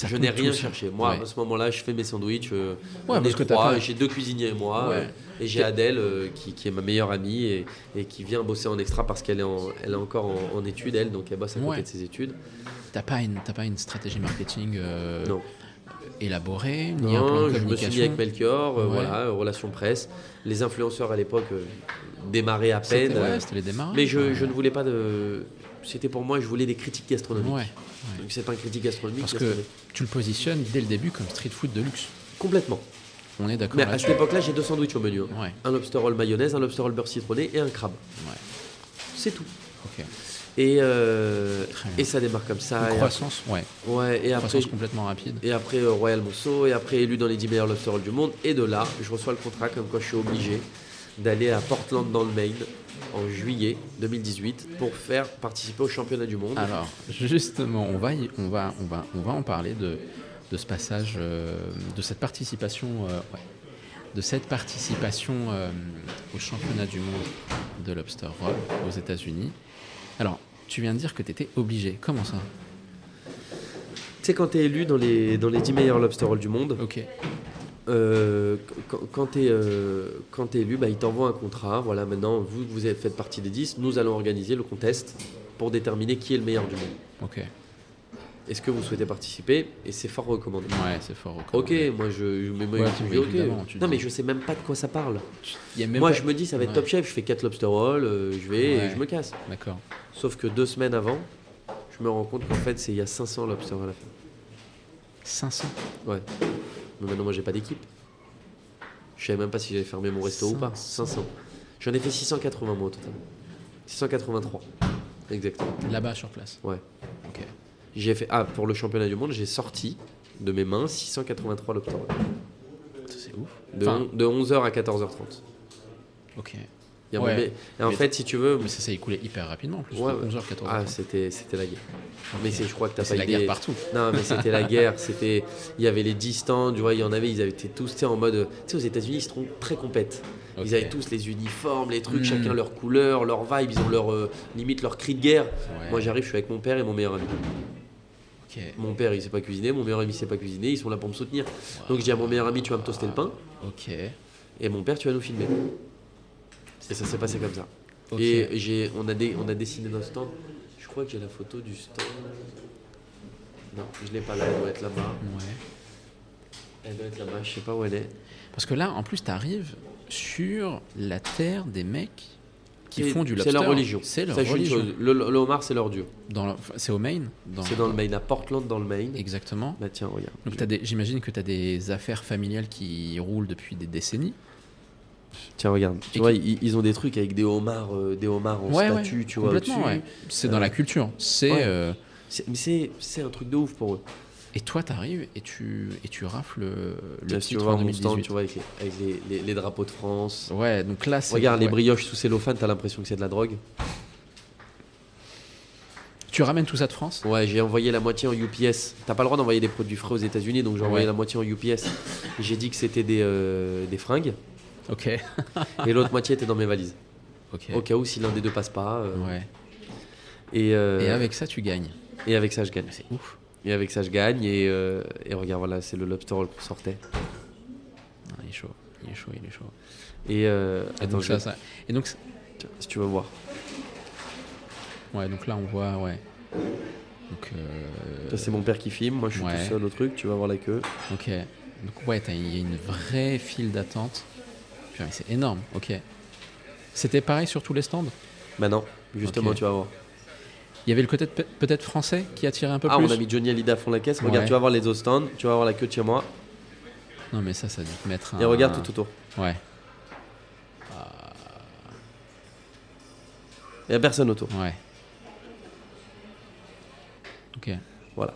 Je n'ai rien cherché. Moi, Ouais. à ce moment-là, je fais mes sandwichs. euh, Ouais, on parce est que t'as trois, pas- J'ai deux cuisiniers et moi. Ouais. euh, et j'ai Adèle, euh, qui, qui est ma meilleure amie et, et qui vient bosser en extra parce qu'elle est, en- elle est encore en, en études, elle. Donc elle bosse à côté de ses études. T'as pas une pas une stratégie marketing euh, Non. élaborée, ni un plan Non, de je me suis mis avec Melchior, euh, voilà, relations presse. Les influenceurs à l'époque démarraient à peine. Les démarrages. mais je ne voulais pas de. C'était pour moi, je voulais des critiques gastronomiques. Ouais. Donc c'est un critique gastronomique. Parce que tu le positionnes dès le début comme street food de luxe. Complètement. On est d'accord Mais à cette époque-là, j'ai deux sandwichs au menu. hein. Ouais, Un lobster roll mayonnaise, un lobster roll beurre citronné et un crabe. C'est tout. Et, euh, et ça démarre comme ça. Une croissance, ouais. après- ouais, et après, Croissance complètement rapide. et après euh, Royal Monceau, et après élu dans les 10 meilleurs lobster rolls du monde. Et de là, je reçois le contrat comme quoi je suis obligé d'aller à Portland dans le Maine en juillet 2018 pour faire participer au championnat du monde. Alors, justement, on va, y- on va, on va, on va en parler de, de ce passage, euh, de cette participation, euh, ouais, de cette participation euh, au championnat du monde de lobster roll aux États-Unis. Alors, tu viens de dire que tu étais obligé. Comment ça? Tu sais, quand tu es élu dans les, dans les 10 meilleurs lobster rolls du monde, Ok. Euh, quand, quand tu es, élu, bah, il t'envoie un contrat. Voilà, maintenant, vous, vous êtes- faites partie des 10. Nous allons organiser le contest pour déterminer qui est le meilleur du monde. Ok. Est-ce que vous souhaitez participer? Et c'est fort recommandé. Ouais, c'est fort. Ok, moi je, moi, Ouais, tu- dis tu non, mais je sais même pas de quoi ça parle. Il y a même Moi pas- je me dis ça va être Ouais. top chef, je fais 4 lobster rolls, euh, je vais Ouais. et je me casse. D'accord. Sauf que deux semaines avant, je me rends compte qu'en fait c'est il y a 500 lobster à la fin. 500. Ouais. Mais maintenant moi j'ai pas d'équipe. Je savais même pas si j'allais fermer mon resto ou pas. 500. J'en ai fait 680 moi au total. 683. Exactement. Là-bas sur place. Ouais. Ok. J'ai fait ah pour le championnat du monde, j'ai sorti de mes mains 683 lobster rolls. Ça, C'est ouf. De, Enfin- on- de 11h à 14h30. Ok. Il y a Ouais. mon- mais- et en Mais- fait, si tu veux, Mais ça s'est écoulé hyper rapidement en plus. Ouais, de ouais. 11h, 14h. ah, c'était c'était la guerre. Mais c'est, je crois que t'as c'est pas la idée. guerre partout. Non, mais c'était la guerre. C'était, il y avait les 10 stands, tu vois, il y en avait, ils avaient été tous, en mode, tu sais, aux États-Unis, ils sont très compètes. Ils avaient tous les uniformes, les trucs, Mm. chacun leur couleur, leur vibe, ils ont leur euh, limite leur cri de guerre. Ouais. Moi, j'arrive, je suis avec mon père et mon meilleur ami. Mon père, il sait pas cuisiner, mon meilleur ami sait pas cuisiner, ils sont là pour me soutenir. Donc je dis à mon meilleur ami, tu vas me toaster le pain, Ok. et mon père, tu vas nous filmer. Et ça s'est passé comme ça. Et j'ai, on, a dé- on a dessiné notre stand. Je crois que j'ai la photo du stand. Non, je l'ai pas là, elle doit être là-bas. Ouais. Elle doit être là-bas, je sais pas où elle est. Parce que là, en plus, tu arrives sur la terre des mecs qui Et font du C'est lobster. leur religion. C'est leur religion. Le, le homard, c'est leur dieu. Dans C'est au Maine C'est dans le Maine, à Portland, dans le Maine. Exactement. Bah tiens, regarde. Donc t'as des- j'imagine que tu as des affaires familiales qui roulent depuis des décennies. Tiens, regarde. Tu Et vois, qui- ils, ont des trucs avec des homards, euh, des homards en Ouais, tu vois. Ouais. C'est Euh, dans la culture. C'est euh, Mais c'est, un truc de ouf pour eux. et toi t'arrives et tu et tu rafles le, le Là, tu vois en mon stand, 2018. tu vois, avec, les, avec les- les- les drapeaux de France. Ouais, donc là c'est Regarde, les brioches sous cellophane, t'as l'impression que c'est de la drogue. Tu ramènes tout ça de France? Ouais, j'ai envoyé la moitié en UPS. T'as pas le droit d'envoyer des produits frais aux États-Unis, donc j'ai envoyé la moitié en UPS. J'ai dit que c'était des, euh, des fringues, OK. et l'autre moitié était dans mes valises. OK. Au cas où, si l'un des deux passe pas. euh, Ouais. et, euh, Et avec ça tu gagnes. et avec ça, je gagne. C'est ouf. Et avec ça, je gagne. Et, euh, et regarde, voilà, c'est le lobster roll qu'on sortait. Ah, il est chaud. Il est chaud, il est chaud. Et, Et attends, donc je- ça, ça- Et donc tiens, si tu veux voir. ouais, donc là on voit ouais. Donc c'est mon père qui filme. Moi, je suis ouais. tout seul au truc. Tu vas voir la queue. OK. Donc ouais, il y a une vraie file d'attente. Mais C'est énorme. OK. C'était pareil sur tous les stands? Bah non, justement, tu vas voir. Il y avait le côté peut- peut-être français qui attirait un peu Ah, plus? on a mis Johnny Hallyday à fond la caisse. Regarde, tu vas voir les autres stands. Tu vas voir la queue de chez moi. Non mais ça, ça a dû te mettre un... Et regarde tout autour. Ouais, Il n'y a personne autour. ouais. Ok. Voilà.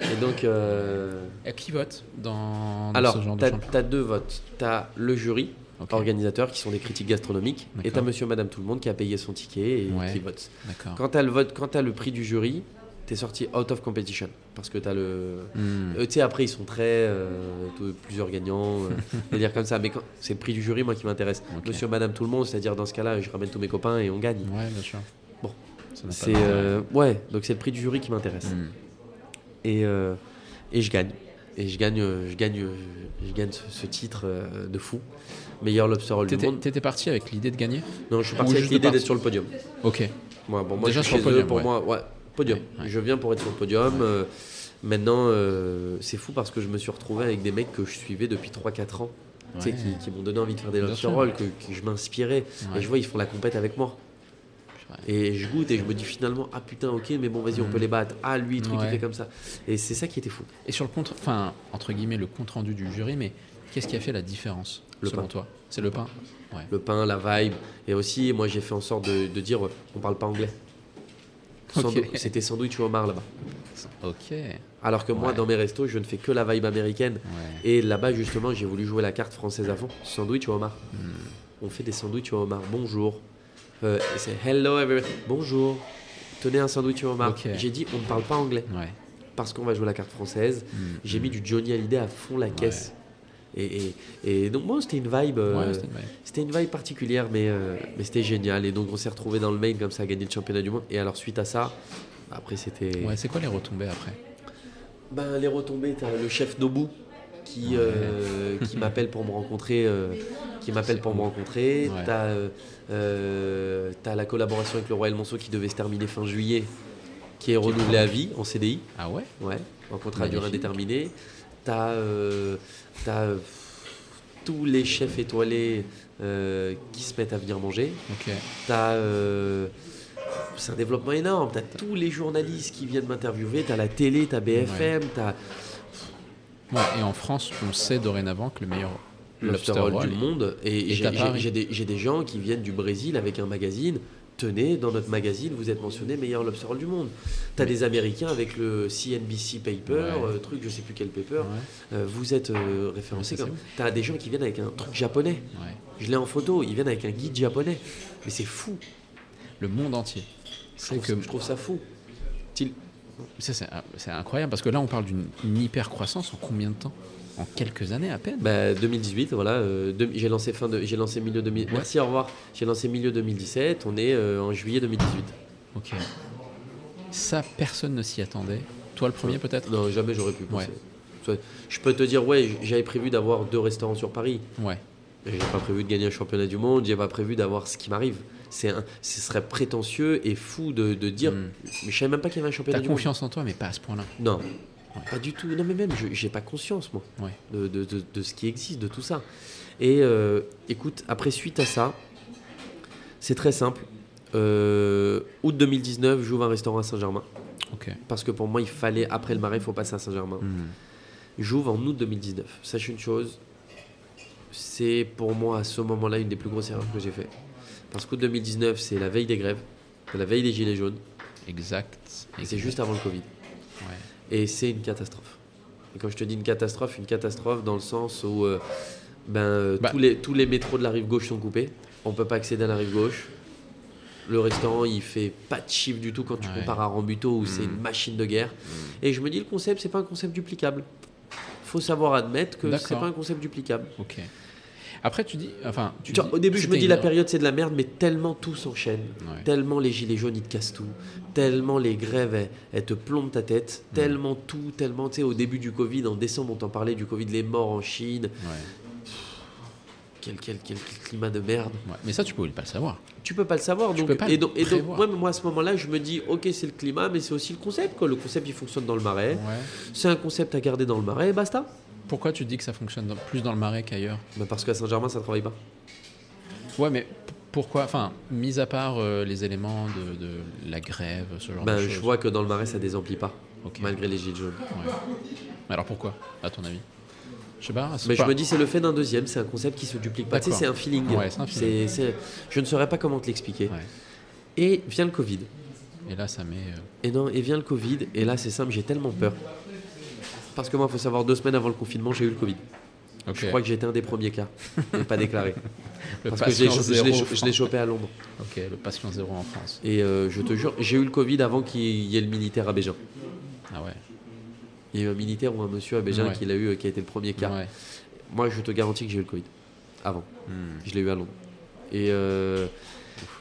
Et donc, euh, Et qui vote dans, dans alors, ce genre tu de championnat as, deux votes. Tu as le jury, Organisateurs, qui sont des critiques gastronomiques. Et tu as monsieur, madame, tout le monde qui a payé son ticket et Ouais. qui vote. Quand tu as, le vote, quand t'as le prix du jury, tu es sorti out of competition. Parce que tu as le. Hmm. Euh, tu sais, après, ils sont très. euh, plusieurs gagnants, euh, dire comme ça. Mais c'est le prix du jury, moi, qui m'intéresse. Ok. Monsieur, madame, tout le monde, c'est-à-dire dans ce cas-là, je ramène tous mes copains et on gagne. Ouais, bien sûr. Pas C'est euh, ouais, donc c'est le prix du jury qui m'intéresse. Hmm. Et, et je gagne. Et je gagne, euh, je gagne, euh, je gagne ce, ce titre euh, de fou. Meilleur lobster roll du T'étais monde. t'étais parti avec l'idée de gagner? Non, je suis Ou parti avec l'idée d'être sur le podium. Ok. Moi, bon, moi Déjà je sur suis le chez eux, podium, pour ouais. moi, ouais, podium. Ouais. Je viens pour être sur le podium. euh, maintenant, euh, c'est fou parce que je me suis retrouvé avec des mecs que je suivais depuis 3-4 ans. tu sais, qui, qui m'ont donné envie de faire des lobster rolls, que, que je m'inspirais. Et je vois, ils font la compète avec moi. Et je goûte et je me dis finalement, ah putain, ok, mais bon, vas-y, on peut les battre. Ah, lui, truc, il fait comme ça. Et c'est ça qui était fou. Et sur le compte, enfin, entre guillemets, le compte rendu du jury, mais qu'est-ce qui a fait la différence Le selon pain. toi? C'est le pain? Le pain, la vibe. Et aussi, moi, j'ai fait en sorte de, de dire, on parle pas anglais. C'était sandwich au homard là-bas. Ok. Alors que moi, Ouais. dans mes restos, je ne fais que la vibe américaine. Et là-bas, justement, j'ai voulu jouer la carte française à fond. Sandwich au homard. Hmm. On fait des sandwichs au homard. Bonjour. Euh, c'est hello everybody. Bonjour. Tenez un sandwich au homard. J'ai dit, on ne parle pas anglais Ouais. parce qu'on va jouer la carte française. Hmm. J'ai mis du Johnny Hallyday à fond la caisse. Et, et- et donc, moi, c'était une vibe. euh, Ouais, c'était une vibe. c'était une vibe particulière, mais, euh, mais c'était génial. Et donc, on s'est retrouvé dans le main comme ça à gagner le championnat du monde. Et alors, suite à ça, après, c'était. Ouais, c'est quoi les retombées après? Ben, les retombées, t'as le chef Nobu qui, euh, qui m'appelle pour me rencontrer. euh, qui m'appelle pour me rencontrer. Ouais. T'as, euh, euh, t'as la collaboration avec le Royal Monceau qui devait se terminer fin juillet, qui est renouvelée à vie en CDI. Ah ouais Ouais, en contrat à durée indéterminée. T'as euh, t'as, euh, tous les chefs étoilés euh, qui se mettent à venir manger. T'as. euh, c'est un développement énorme. T'as tous les journalistes qui viennent m'interviewer. T'as la télé, t'as BFM, t'as Ouais, et en France, on sait dorénavant que le meilleur le lobster roll du monde. Et, j'ai des, gens qui viennent du Brésil avec un magazine. Tenez, dans notre magazine, vous êtes mentionné meilleur lobster roll du monde. T'as des Américains avec le CNBC paper, Ouais. euh, truc, je sais plus quel paper. Ouais. Euh, vous êtes euh, référencé comme. T'as des gens qui viennent avec un truc japonais. Je l'ai en photo, ils viennent avec un guide japonais. Mais c'est fou. Le monde entier. Je C'est trouve, que je trouve ça fou. C'est incroyable parce que là, on parle d'une une hyper croissance en combien de temps? En quelques années à peine? Bah, 2018, voilà. euh, j'ai lancé fin de, j'ai lancé milieu 2000. Merci, au revoir. J'ai lancé milieu 2017. On est euh, en juillet 2018. Ok. Ça, personne ne s'y attendait. Toi, le premier, peut-être? Non, jamais j'aurais pu penser. Ouais. Je peux te dire, ouais, j'avais prévu d'avoir deux restaurants sur Paris. Ouais. J'ai pas prévu de gagner un championnat du monde. J'ai pas prévu d'avoir ce qui m'arrive. C'est ce serait prétentieux et fou de, de dire. Hmm. Mais je savais même pas qu'il y avait un championnat T'as monde. confiance en toi, mais pas à ce point-là. Non, pas du tout. Non, mais même, je j'ai pas conscience, moi, Ouais. de, de- de- de ce qui existe, de tout ça. Et euh, écoute, après, suite à ça, c'est très simple. Euh, août 2019, j'ouvre un restaurant à Saint-Germain. Parce que pour moi, il fallait, après le marais, il faut passer à Saint-Germain. Hmm. J'ouvre en août 2019. Sache une chose, c'est pour moi à ce moment-là une des plus grosses erreurs que j'ai fait. Parce qu'août 2019, c'est la veille des grèves, c'est la veille des Gilets jaunes, Exact. et c'est juste avant le Covid. Ouais. Et c'est une catastrophe. Et quand je te dis une catastrophe, une catastrophe dans le sens où euh, ben, euh, Bah. tous, les, tous les métros de la rive gauche sont coupés. On peut pas accéder à la rive gauche. Le restaurant, il fait pas de chiffre du tout quand tu Ouais. compares à Rambuteau où c'est Mm. une machine de guerre. Et je me dis, le concept, c'est pas un concept duplicable. faut savoir admettre que c'est pas un concept duplicable. Ok. Après, tu dis. Enfin, tu Genre, dis- au début, je me dis la période c'est de la merde, mais tellement tout s'enchaîne. Ouais. Tellement les gilets jaunes ils te cassent tout. Tellement les grèves elles, elles te plombent ta tête. Mm. Tellement tout, tellement. Tu sais, au début du Covid, en décembre, on t'en parlait du Covid, les morts en Chine. Ouais. Quel, quel, quel climat de merde. Mais ça, tu pouvais pas le savoir. Tu peux pas le savoir. Tu Donc, peux pas et le donc, et moi à ce moment-là, je me dis, ok, c'est le climat, mais c'est aussi le concept. Quoi. Le concept, il fonctionne dans le marais. C'est un concept à garder dans le marais, et basta. Pourquoi tu dis que ça fonctionne dans- plus dans le marais qu'ailleurs? Bah, parce qu'à Saint-Germain, ça travaille pas. Ouais, mais pourquoi Enfin, mis à part euh, les éléments de, de la grève, ce genre Ben, de choses. je vois que dans le marais, ça désemplit pas, malgré les gilets jaunes. Ouais. Mais alors pourquoi, à ton avis? Je sais pas. Mais je me dis, c'est le fait d'un deuxième, c'est un concept qui se duplique pas. Tu sais, c'est un feeling. Ouais, un feeling. Je ne saurais pas comment te l'expliquer. Ouais. Et vient le Covid. Et là, ça met. euh, Et non, et vient le Covid. Et là, c'est simple, j'ai tellement peur. Parce que moi, il faut savoir, deux semaines avant le confinement, j'ai eu le Covid. Je crois que été un des premiers cas, mais pas déclaré. le Parce que je l'ai chopé à Londres. Ok, le patient zéro en France. Et euh, je te jure, j'ai eu le Covid avant qu'il y ait le militaire à Bégin. Ah ouais. Il y a eu un militaire ou un monsieur à Bégin Ouais. qui l'a eu, euh, qui a été le premier cas. Ouais. Moi, je te garantis que j'ai eu le Covid. Avant. Hmm. Je l'ai eu à Londres. Et, euh,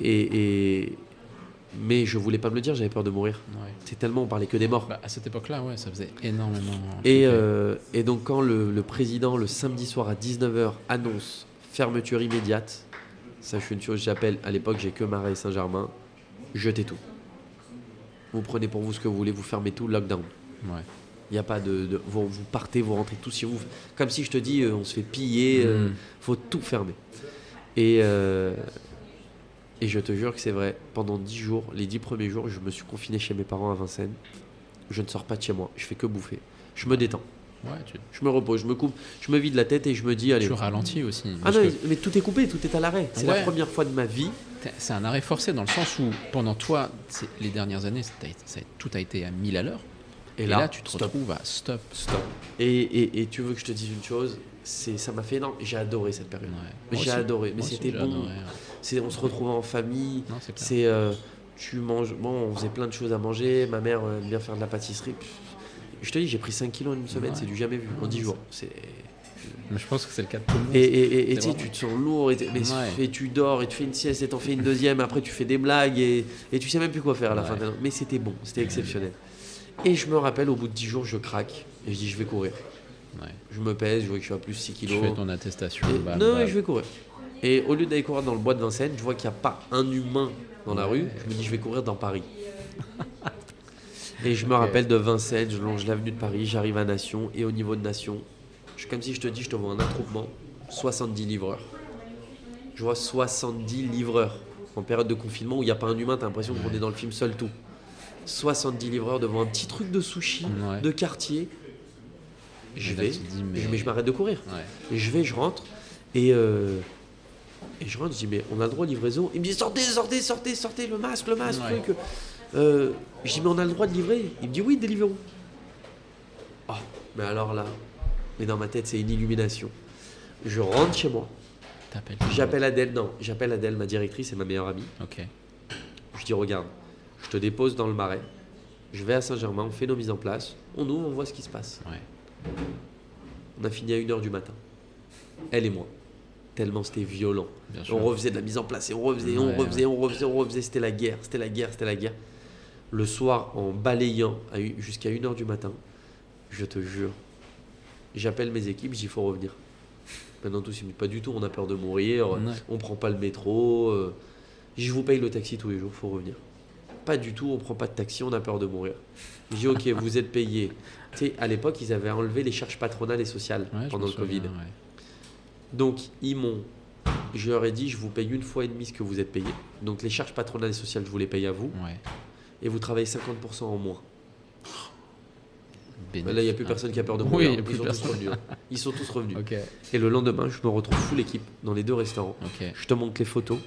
et, et Mais je voulais pas me le dire, j'avais peur de mourir. Ouais. C'est tellement, on parlait que des morts. Bah, à cette époque-là, ouais, ça faisait énormément. Et, euh, et donc quand le, le président, le samedi soir à 19h, annonce fermeture immédiate, sache une chose, j'appelle, à l'époque j'ai que Marais et Saint-Germain, jetez tout. Vous prenez pour vous ce que vous voulez, vous fermez tout, lockdown. Ouais. Il n'y a pas de... de- vous, vous partez, vous rentrez tout si vous... Comme si je te dis, euh, on se fait piller, euh, Mm. faut tout fermer. Et, euh, et je te jure que c'est vrai, pendant 10 jours, les 10 premiers jours, je me suis confiné chez mes parents à Vincennes. Je ne sors pas de chez moi, je fais que bouffer. Je me détends. Ouais, tu, Je me repose, je me coupe, je me vide la tête et je me dis allez. tu ralentis aussi. Ah non, que mais- tout est coupé, tout est à l'arrêt. C'est Ouais. la première fois de ma vie. c'est un arrêt forcé dans le sens où pendant toi, les dernières années, tout a été à 1000 à l'heure. Et, là, tu te stop, retrouves à stop. stop. Et, et- et tu veux que je te dise une chose, c'est ça m'a fait énorme. J'ai adoré cette période. Ouais. J'ai adoré. Mais c'était bon. adoré. C'est on se retrouvait en famille. C'est euh, tu manges. Bon, on faisait plein de choses à manger. Ma mère euh, aime bien faire de la pâtisserie. Pff, Je te dis, j'ai pris 5 kilos en une semaine. Ouais. C'est du jamais vu en 10 jours. C'est Mais je pense que c'est le cas de tout le monde. Et, tu te sens lourd, et, mais Ouais. tu dors, et tu fais une sieste, et t'en fais une deuxième, après tu fais des blagues, et, et tu sais même plus quoi faire à la Ouais. fin. de Mais c'était bon, c'était exceptionnel. Et je me rappelle, au bout de 10 jours, je craque, et je dis, je vais courir. Ouais. Je me pèse, je vois que je suis à plus 6 Tu kilos. fais ton attestation. Non, mais je vais courir. Et au lieu d'aller courir dans le bois de Vincennes, je vois qu'il n'y a pas un humain dans la rue. Je me dis, je vais courir dans Paris. et je me rappelle de Vincennes, je longe l'avenue de Paris, j'arrive à Nation, et au niveau de Nation, je, comme si je te dis, je te vois un attroupement, 70 livreurs. Je vois 70 livreurs en période de confinement où il n'y a pas un humain, t'as l'impression qu'on est dans le film seul tout. 70 livreurs devant un petit truc de sushi, Ouais. de quartier. Je vais, je, mais- mais je m'arrête de courir. Ouais. Et je vais, je rentre, et, euh, et je rentre, je dis, mais on a le droit de livraison. Il me dit, sortez, sortez, sortez, sortez, le masque, le masque, Ouais. truc. Euh, je dis, mais on a le droit de livrer. Il me dit, oui, Deliveroo. Oh, mais alors là, mais dans ma tête, c'est une illumination. Je rentre chez moi, T'appelles. j'appelle Adèle, non, j'appelle Adèle, ma directrice et ma meilleure amie. Ok. Je dis, regarde, je te dépose dans le marais, je vais à Saint-Germain, on fait nos mises en place, on ouvre, on voit ce qui se passe. Ouais. On a fini à 1h du matin. Elle et moi. Tellement c'était violent. On refaisait de la mise en place et on refaisait, on Ouais, refaisait, on refaisait, on refaisait. C'était la guerre, c'était la guerre, c'était la guerre. Le soir, en balayant jusqu'à 1h du matin, je te jure, j'appelle mes équipes, j'y faut revenir. Maintenant, tous, ils me disent pas du tout, on a peur de mourir, Ouais. on prend pas le métro. euh, Je vous paye le taxi tous les jours, faut revenir. Pas du tout, on prend pas de taxi, on a peur de mourir. Je dis, ok, vous êtes payé. Tu sais, à l'époque, ils avaient enlevé les charges patronales et sociales pendant le Covid. Donc, ils m'ont. Je leur ai dit, je vous paye une fois et demie ce que vous êtes payé. Donc, les charges patronales et sociales, je vous les paye à vous. Ouais. Et vous travaillez 50% en moins. Bénéf- Là, il n'y a plus personne qui a peur de mourir. Ils sont tous revenus. hein. Ils sont tous revenus. Et le lendemain, je me retrouve full équipe dans les deux restaurants. Je te montre les photos.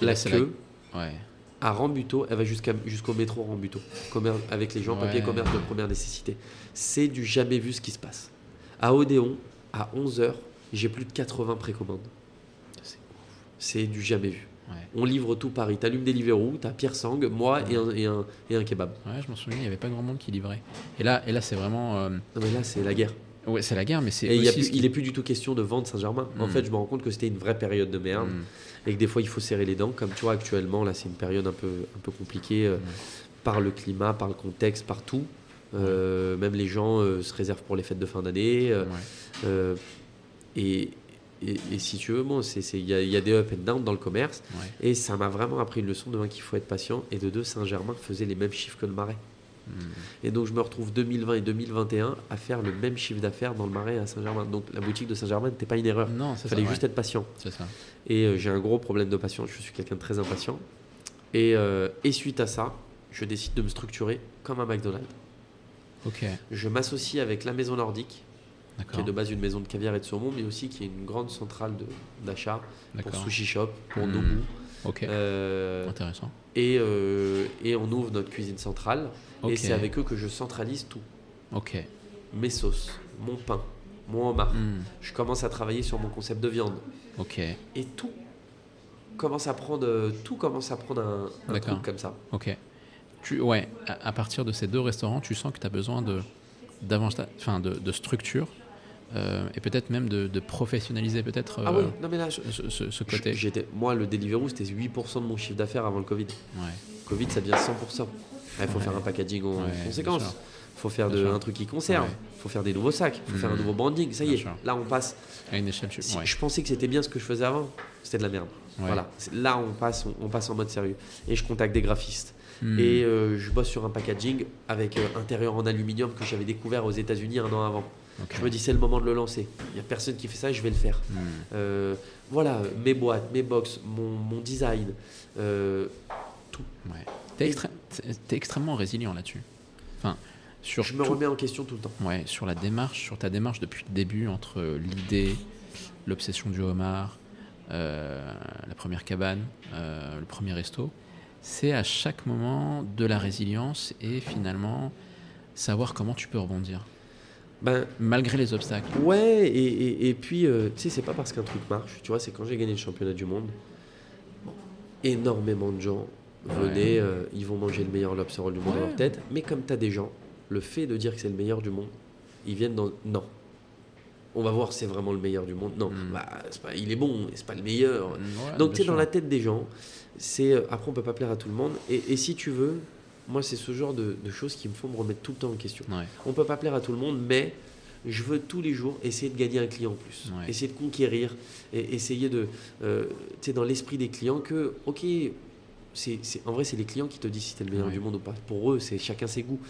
La là, queue Ouais. à Rambuteau, elle va jusqu'à- jusqu'au métro Rambuteau. Avec les gens, papier commerce de première nécessité. C'est du jamais vu ce qui se passe. À Odéon, à 11h, j'ai plus de 80 précommandes. C'est- du jamais vu. Ouais. On livre tout Paris. T'allumes Deliveroo, t'as Pierre Sang, moi et, un, et, un, et un kebab. Ouais, je m'en souviens, il n'y avait pas grand monde qui livrait. Et là, et là c'est vraiment. euh, Non mais là c'est la guerre. Ouais, c'est la guerre, mais c'est. Et il, y a aussi plus- ce qui- il est plus du tout question de vendre Saint-Germain. En Mm. fait, je me rends compte que c'était une vraie période de merde Mm. et que des fois il faut serrer les dents. Comme tu vois actuellement, là c'est une période un peu, un peu compliquée euh, par le climat, par le contexte, par tout. Euh, Même les gens se réservent pour les fêtes de fin d'année. Et, et, et si tu veux, bon, il y, a- il y a des up and down dans le commerce. Ouais. Et ça m'a vraiment appris une leçon de un qu'il faut être patient et de deux Saint-Germain faisait les mêmes chiffres que le Marais. Mm. Et donc je me retrouve 2020 et 2021 à faire le même chiffre d'affaires dans le Marais à Saint-Germain. Donc la boutique de Saint-Germain n'était pas une erreur. Non, Il ça. fallait ouais. juste être patient. C'est ça. Et euh, j'ai un gros problème de patience. Je suis quelqu'un de très impatient. Et, euh, et suite à ça, je décide de me structurer comme un McDonald's. Ok. Je m'associe avec la maison nordique, qui est de base une maison de caviar et de saumon, mais aussi qui est une grande centrale d'achat pour. Sushi Shop, pour Hmm. Nobu. Ok. Euh, Intéressant. et, euh, et on ouvre notre cuisine centrale. Ok. Et c'est avec eux que je centralise tout. Ok. Mes sauces, mon pain, mon homard. Mm. Je commence à travailler sur mon concept de viande. Ok. Et tout commence à prendre, tout commence à prendre un, un truc comme ça. Ok. Tu, ouais, à, à partir de ces deux restaurants, tu sens que tu as besoin de, enfin de, de structure euh, et peut-être même de, de professionnaliser peut-être Ah oui, non mais là, je- ce, ce- ce je- côté. j'étais, moi le Deliveroo c'était 8% de mon chiffre d'affaires avant le Covid. Ouais. Covid ça devient 100%. Il faut Ouais. faire un packaging en conséquence. Il faut faire de, un truc qui conserve. Il faut faire des nouveaux sacs. Il faut faire un Mhm. nouveau branding. Ça y est, sûr. là on passe. À une échelle. Si. Je pensais que c'était bien ce que je faisais avant. C'était de la merde. Voilà. Là on passe, on, on passe en mode sérieux. Et je contacte des graphistes. Hmm. Et euh, je bosse sur un packaging avec euh, intérieur en aluminium que j'avais découvert aux États-Unis un an avant. Je me dis c'est le moment de le lancer. Il n'y a personne qui fait ça, je vais le faire. Hmm. Euh, voilà, mes boîtes, mes box, mon, mon design. euh, Ouais. T'es, extré- extrêmement résilient là-dessus. Enfin, sur je me tout- remets en question tout le temps. Ouais, sur la démarche, sur ta démarche depuis le début, entre l'idée, l'obsession du homard, euh, la première cabane, le premier resto, c'est à chaque moment de la résilience et finalement savoir comment tu peux rebondir, Ben, malgré les obstacles. Ouais, et, et- et puis, euh, tu sais, c'est pas parce qu'un truc marche, tu vois, c'est quand j'ai gagné le championnat du monde, énormément de gens venaient, euh, ils vont manger le meilleur lobster roll du monde dans leur tête, mais comme tu as des gens, le fait de dire que c'est le meilleur du monde, ils viennent dans. Non. On va voir si c'est vraiment le meilleur du monde. Non, Mm. bah, c'est pas, il est bon, c'est pas le meilleur. Ouais, Donc, tu sais, dans la tête des gens, c'est. euh, Après, on peut pas plaire à tout le monde, et, et si tu veux, moi, c'est ce genre de, de choses qui me font me remettre tout le temps en question. Ouais. On peut pas plaire à tout le monde, mais je veux tous les jours essayer de gagner un client en plus. Ouais. Essayer de conquérir, et essayer de. euh, tu sais, dans l'esprit des clients, que, ok, c'est, en vrai, c'est les clients qui te disent si t'es le meilleur Ouais. du monde ou pas. Pour eux, c'est chacun ses goûts.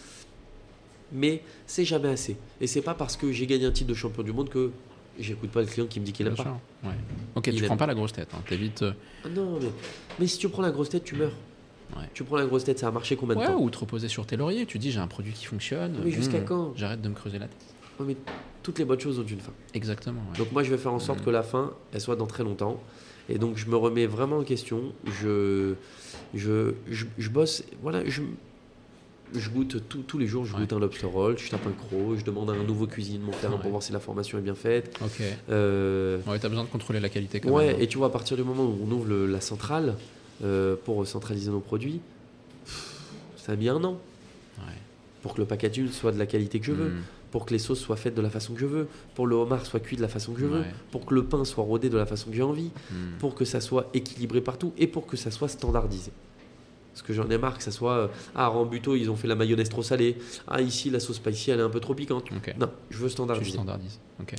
Mais c'est jamais assez. Et c'est pas parce que j'ai gagné un titre de champion du monde que j'écoute pas le client qui me dit qu'il aime pas. Ouais. Ok, Il tu aime. prends pas la grosse tête, hein. euh, Ah non, mais, mais si tu prends la grosse tête, tu meurs. Ouais. Tu prends la grosse tête, ça a marché combien de Ouais, temps ou te reposer sur tes lauriers. Tu dis j'ai un produit qui fonctionne. Mais jusqu'à Mmh, quand J'arrête de me creuser la tête. Ouais, mais toutes les bonnes choses ont une fin. Exactement. ouais. Donc moi je vais faire en sorte Mhm. que la fin elle soit dans très longtemps. Et donc je me remets vraiment en question. Je, je, je, je bosse. Voilà, je, je goûte tout- tous les jours. Je Ouais. goûte un lobster roll, je tape un croc, je demande à un nouveau cuisinier de un Ouais. pour voir si la formation est bien faite. Ok. Euh, Ouais, t'as besoin de contrôler la qualité quand ouais, même. hein. et tu vois à partir du moment où on ouvre le- la centrale euh, pour centraliser nos produits, pff, ça a mis un an Ouais. pour que le packaging soit de la qualité que je veux. Mmh. pour que les sauces soient faites de la façon que je veux, pour le homard soit cuit de la façon que je veux, pour que le pain soit rodé de la façon que j'ai envie, Mmh. pour que ça soit équilibré partout et pour que ça soit standardisé. Parce que j'en ai marre que ça soit euh, ah Rambuteau ils ont fait la mayonnaise trop salée, ah ici la sauce spicy elle est un peu trop piquante. Non, je veux Tu standardiser. standardises. Ok.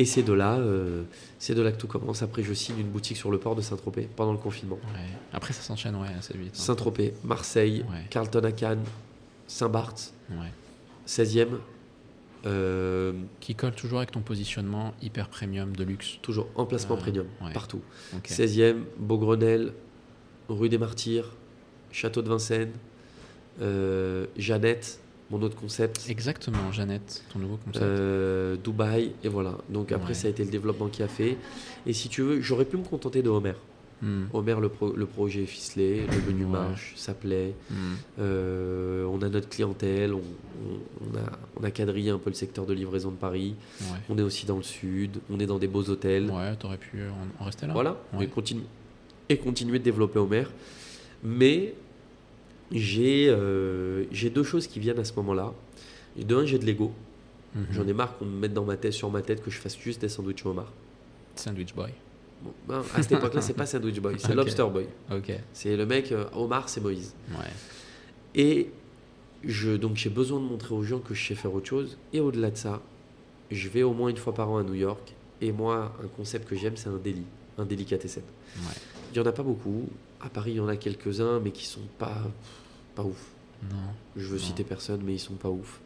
Et c'est de là, euh, c'est de là que tout commence. Après je signe une boutique sur le port de Saint-Tropez pendant le confinement. Ouais. Après, ça s'enchaîne ouais, assez vite. hein. Saint-Tropez, Marseille, Ouais. Carlton à Cannes, Saint-Barth, Ouais. 16e. euh, Qui colle toujours avec ton positionnement hyper premium de luxe. toujours emplacement Ah, premium, partout. Ok. 16e, Beaugrenelle, rue des Martyrs, Château de Vincennes, euh, Jeannette, mon autre concept, Exactement, Jeannette, ton nouveau concept. euh, Dubaï, et voilà. Donc après, Ouais. ça a été le développement qui a fait. Et si tu veux, j'aurais pu me contenter de Homer. Hmm. Homer, le, pro- le projet est ficelé, le menu Ouais. marche, ça plaît. Hmm. Euh, on a notre clientèle, on, on- on a, on a quadrillé un peu le secteur de livraison de Paris. Ouais. On est aussi dans le sud, on est dans des beaux hôtels. Ouais, t'aurais pu en, en rester là. Voilà, et, continue, et continuer de développer Homer. Mais j'ai euh, deux choses qui viennent à ce moment-là. De un, j'ai de l'ego. Mhm. J'en ai marre qu'on me mette dans ma tête, sur ma tête, que je fasse juste des sandwichs homard. Sandwich Boy. Bon, ben, à cette époque-là, c'est pas Sandwich Boy, c'est. Lobster Boy. Ok. C'est le mec, euh, Omar, c'est Moïse. Ouais. Et je, donc j'ai besoin de montrer aux gens que je sais faire autre chose. Et au-delà de ça, je vais au moins une fois par an à New York. Et moi, un concept que j'aime, c'est un délit, un délicatessen. Ouais. Il n'y en a pas beaucoup. À Paris, il y en a quelques-uns, mais qui sont pas, pas ouf. Non. Je veux Non. citer personne, mais ils sont pas ouf.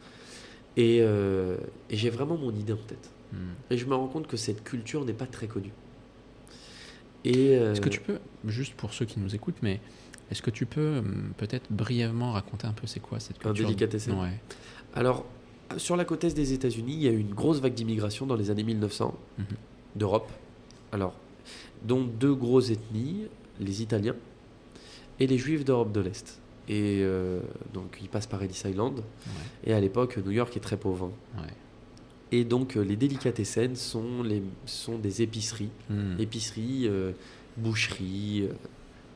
Et, euh, et j'ai vraiment mon idée en tête. Hmm. Et je me rends compte que cette culture n'est pas très connue. Et euh, Est-ce que tu peux, juste pour ceux qui nous écoutent, mais est-ce que tu peux hum, peut-être brièvement raconter un peu c'est quoi cette Un culture? délicatessen Ouais. Alors, sur la côte est des États-Unis, il y a eu une grosse vague d'immigration dans les années 1900 Mhm. d'Europe. Alors, dont deux grosses ethnies, les Italiens et les Juifs d'Europe de l'Est. Et euh, donc, ils passent par Ellis Island. Et à l'époque, New York est très pauvre. hein. Ouais. Et donc, euh, les délicatessen sont, les, sont des épiceries. Hmm. Épiceries, euh, boucheries, euh,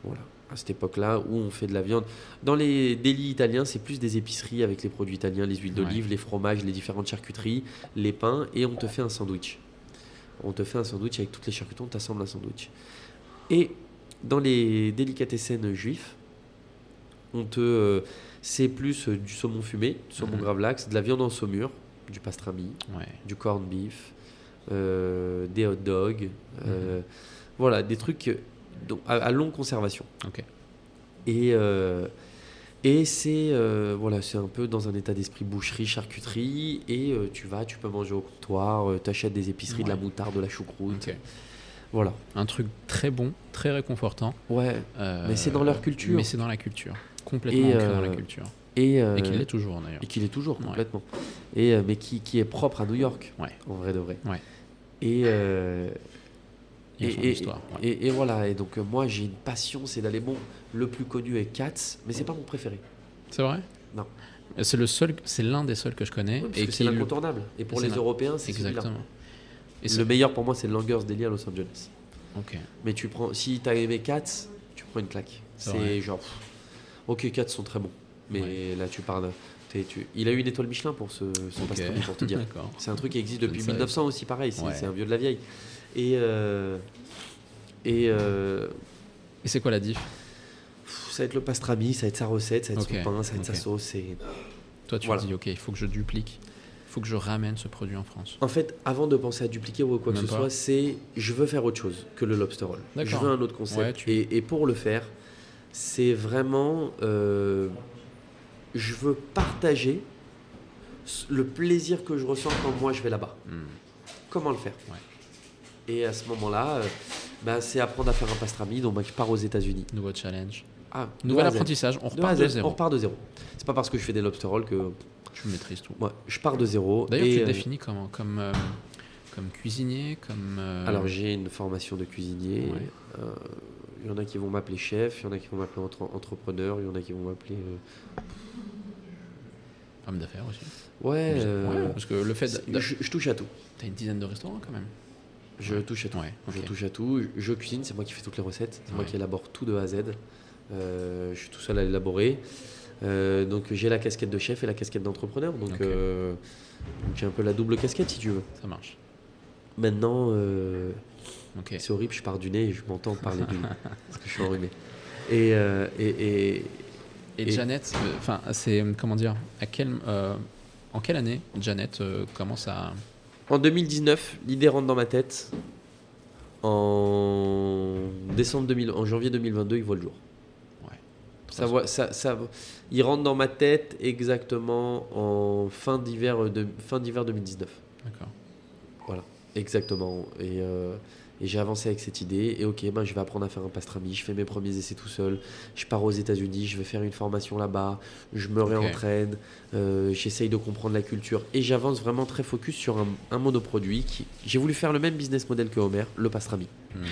voilà. à cette époque-là où on fait de la viande. Dans les délits italiens, c'est plus des épiceries avec les produits italiens, les huiles d'olive, Ouais. les fromages, les différentes charcuteries, les pains, et on te fait un sandwich. On te fait un sandwich avec toutes les charcuteries, on t'assemble un sandwich. Et dans les délicatessen juifs, on te, euh, c'est plus euh, du saumon fumé, du saumon Mhm. gravlax, de la viande en saumure, du pastrami, Ouais. du corned beef, euh, des hot dogs, Mhm. euh, voilà, des trucs euh, donc, à, à longue conservation. Et, euh, et c'est euh, voilà, c'est un peu dans un état d'esprit boucherie, charcuterie, et euh, tu vas, tu peux manger au comptoir, tu achètes des épiceries, de la moutarde, de la choucroute, voilà. Un truc très bon, très réconfortant. Ouais, euh, Mais c'est dans leur culture. Mais c'est dans la culture. Complètement Et, ancré dans la euh, culture. et, euh, Et qu'il l'est toujours d'ailleurs. et qu'il est toujours Ouais. complètement. Et, euh, mais qui, qui est propre à New York, Ouais. en vrai de vrai. Ouais. Et, et, histoire. et- voilà, et donc moi j'ai une passion, c'est d'aller bon. Le plus connu est Katz, mais c'est pas mon préféré. C'est vrai? Non. C'est le seul, c'est l'un des seuls que je connais. Oui, parce et que c'est le- l'incontournable. Et pour les Européens, c'est. Exactement. Et Le meilleur pour moi, c'est le Langers Deli à Los Angeles. Ok. Mais tu prends, si t'as aimé Katz, tu prends une claque. C'est genre, pff, ok, Katz sont très bons, mais Ouais. là tu parles. tu- il a eu une étoile Michelin pour ce, son Ok. pastrami, pour te dire. C'est un truc qui existe depuis savais 1900 aussi, pareil. C'est Ouais. un vieux de la vieille. Et euh, et euh, Et c'est quoi la diff? Ça va être le pastrami, ça va être sa recette, ça va être son pain, ça va être sa sauce. Et... Toi, tu Voilà. dis, ok, il faut que je duplique. Il faut que je ramène ce produit en France. En fait, avant de penser à dupliquer ou quoi que ce pas. soit, c'est je veux faire autre chose que le lobster roll. Je veux un autre concept. Ouais, tu- et, et pour le faire, c'est vraiment. euh, je veux partager le plaisir que je ressens quand moi je vais là-bas. Hmm. Comment le faire? Ouais. Et à ce moment-là, euh, bah, c'est apprendre à faire un pastrami. Donc, bah, je pars aux États-Unis. Nouveau challenge. Ah, Nouvel apprentissage. On repart de On zéro. repart de zéro. C'est pas parce que je fais des lobster rolls que Tu maîtrises tout. je pars de zéro. D'ailleurs, tu te euh, définis comment? Comme, euh, comme cuisinier, comme. euh, Alors j'ai une formation de cuisinier. Ouais. Euh, Il y en a qui vont m'appeler chef, il y en a qui vont m'appeler entre- entrepreneur, il y en a qui vont m'appeler. euh, homme d'affaires aussi. Ouais, Ouais, euh, parce que le fait. je, je touche à tout. T'as une dizaine de restaurants quand même. Je touche à tout. Ouais, Je touche à tout. Je cuisine, c'est moi qui fais toutes les recettes, c'est moi qui élabore tout de A à Z. Euh, je suis tout seul à l'élaborer. Euh, donc j'ai la casquette de chef et la casquette d'entrepreneur. Donc, euh, j'ai un peu la double casquette si tu veux. Ça marche. Maintenant, euh, C'est horrible, je pars du nez et je m'entends parler du nez parce que je suis enrhumé. Et, euh, et, et, Et, Et- Janet, euh, enfin, c'est comment dire, à quel, euh, en quelle année Janet commence à. En 2019, l'idée rentre dans ma tête. En décembre 2000, en janvier 2022, il voit le jour. Ouais. Ça voit, ça, ça, il rentre dans ma tête exactement en fin d'hiver, de, fin d'hiver 2019. D'accord. Exactement. Et, et j'ai avancé avec cette idée. Et ok, ben, je vais apprendre à faire un pastrami. Je fais mes premiers essais tout seul. Je pars aux États-Unis. Je vais faire une formation là-bas. Je me réentraîne. euh, J'essaye de comprendre la culture. Et j'avance vraiment très focus sur un, un monoproduit. Qui... J'ai voulu faire le même business model que Homer, le pastrami. Hmm.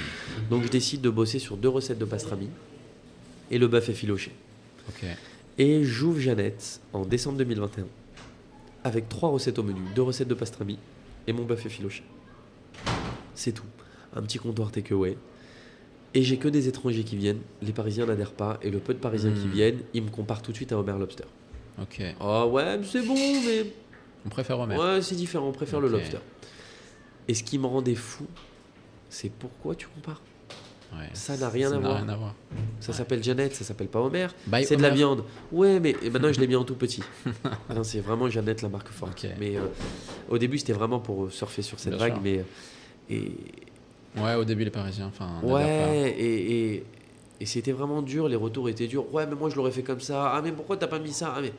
Donc je décide de bosser sur deux recettes de pastrami et le bœuf effiloché. Et j'ouvre Jeannette en décembre 2021 avec trois recettes au menu, deux recettes de pastrami et mon bœuf effiloché. C'est tout. Un petit comptoir takeaway. Et j'ai que des étrangers qui viennent, les Parisiens n'adhèrent pas, et le peu de Parisiens qui Hmm. viennent, ils me comparent tout de suite à Homer Lobster. Ok. Ah ouais, c'est bon, mais On préfère Homer. ouais, c'est différent, on préfère le lobster. Et ce qui me rendait fou, c'est pourquoi tu compares? Ouais. Ça n'a rien à voir. rien à voir. Ça Ouais. s'appelle Jeannette, ça s'appelle pas Homer. C'est de la viande. Ouais, mais et maintenant je l'ai mis en tout petit. Ah c'est vraiment Jeannette la marque forte. Mais euh, au début, c'était vraiment pour euh, surfer sur cette Bien vague. sûr. Mais, et, Ouais, au début, les Parisiens. Enfin, ouais, et, et, et c'était vraiment dur. Les retours étaient durs. Ouais, mais moi je l'aurais fait comme ça. Ah, mais pourquoi t'as pas mis ça? Ah, mais... pas.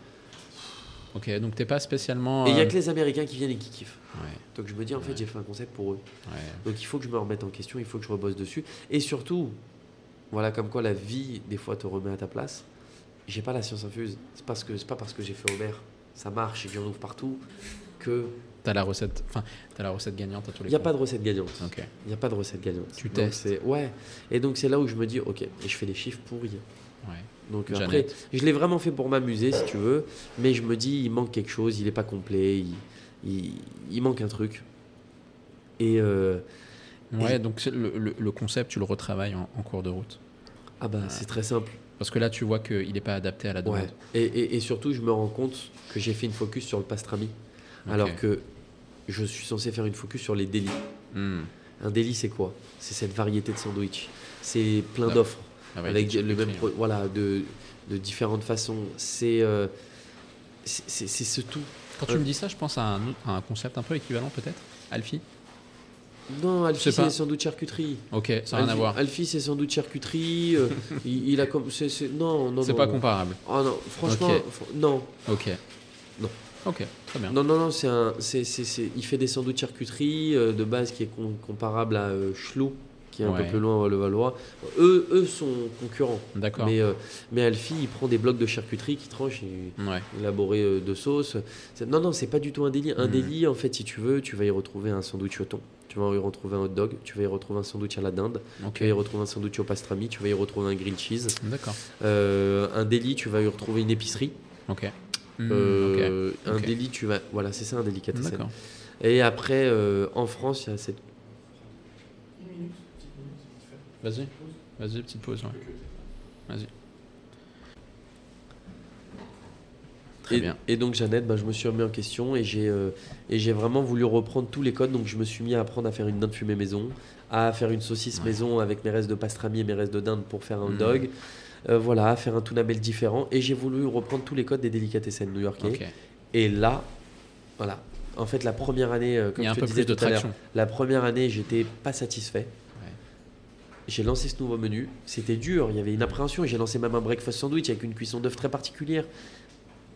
Ok, donc t'es pas spécialement. Et il y a euh, que les Américains qui viennent et qui kiffent. Ouais, Donc je me dis, en fait, Ouais. j'ai fait un concept pour eux. ouais. Donc il faut que je me remette en question, il faut que je rebosse dessus. Et surtout, voilà comme quoi la vie, des fois, te remet à ta place. J'ai pas la science infuse. C'est parce que c'est pas parce que j'ai fait Homer, ça marche et que j'en ouvre partout, que T'as la recette. Enfin, t'as la recette gagnante à tous les il n'y a coups. pas de recette gagnante. Il n'y a pas de recette gagnante. Tu testes. Ouais. Et donc c'est là où je me dis, ok, et je fais des chiffres pour rien. Ouais. Donc Jeannette. après, je l'ai vraiment fait pour m'amuser, si tu veux, mais je me dis, il manque quelque chose, il n'est pas complet, il, il, il manque un truc. Et euh, Ouais, donc le, le- le concept, tu le retravailles en, en cours de route. Ah bah c'est très simple. Parce que là, tu vois qu'il n'est pas adapté à la demande. Ouais. Et, et- et surtout, je me rends compte que j'ai fait une focus sur le pastrami, Alors que je suis censé faire une focus sur les délits. Hmm. Un délit, c'est quoi? C'est cette variété de sandwich. C'est plein Ah, d'offres Ah avec le même, pro- voilà, de, de différentes façons. C'est euh, c'est ce tout. Quand tu me dis ça, je pense à un, autre- à un concept un peu équivalent peut-être? Alfie? Non, Alfie, c'est sans doute charcuterie. Ok, ça n'a rien à voir. Alfie, c'est sans doute charcuterie. euh, il, il a comme. c'est- c'est- non, non, C'est pas comparable. Oh non, franchement, fr- non. Ok. Non. Ok, très bien. Non, non, non, c'est un, c'est, c'est, c'est- il fait des sandwichs charcuterie euh, de base qui est com- comparable à euh, qui est un Ouais. peu plus loin à Levallois. Eux, eux sont concurrents. D'accord. Mais, euh, mais Alfie, il prend des blocs de charcuterie qui tranche et Ouais. élaboré euh, de sauce. C'est- Non, non, c'est pas du tout un délit. Un Mhm. délit, en fait, si tu veux, tu vas y retrouver un sandwich au thon. Tu vas y retrouver un hot dog, tu vas y retrouver un sandwich à la dinde, Ok. tu vas y retrouver un sandwich au pastrami, tu vas y retrouver un grilled cheese. D'accord. Euh, un délit, tu vas y retrouver une épicerie. Ok. Hmm, Euh, Un délit, tu vas. Voilà, c'est ça un délicatessen. D'accord. Et après, euh, en France, il y a cette. Vas-y. Vas-y, petite pause. ouais. Vas-y. Très et, bien. et donc, Jeannette, bah, je me suis remis en question et j'ai euh, j'ai vraiment voulu reprendre tous les codes. Donc, je me suis mis à apprendre à faire une dinde fumée maison, à faire une saucisse Ouais. maison avec mes restes de pastrami et mes restes de dinde pour faire un Mhm. dog. Euh, voilà, faire un tuna melt différent. Et j'ai voulu reprendre tous les codes des délicatessen new-yorkais. Et là, voilà. En fait, la première année, euh, comme je te disais tout à l'heure. La première année, j'étais pas satisfait. Ouais. J'ai lancé ce nouveau menu. C'était dur, il y avait une appréhension. J'ai lancé même un breakfast sandwich avec une cuisson d'œuf très particulière.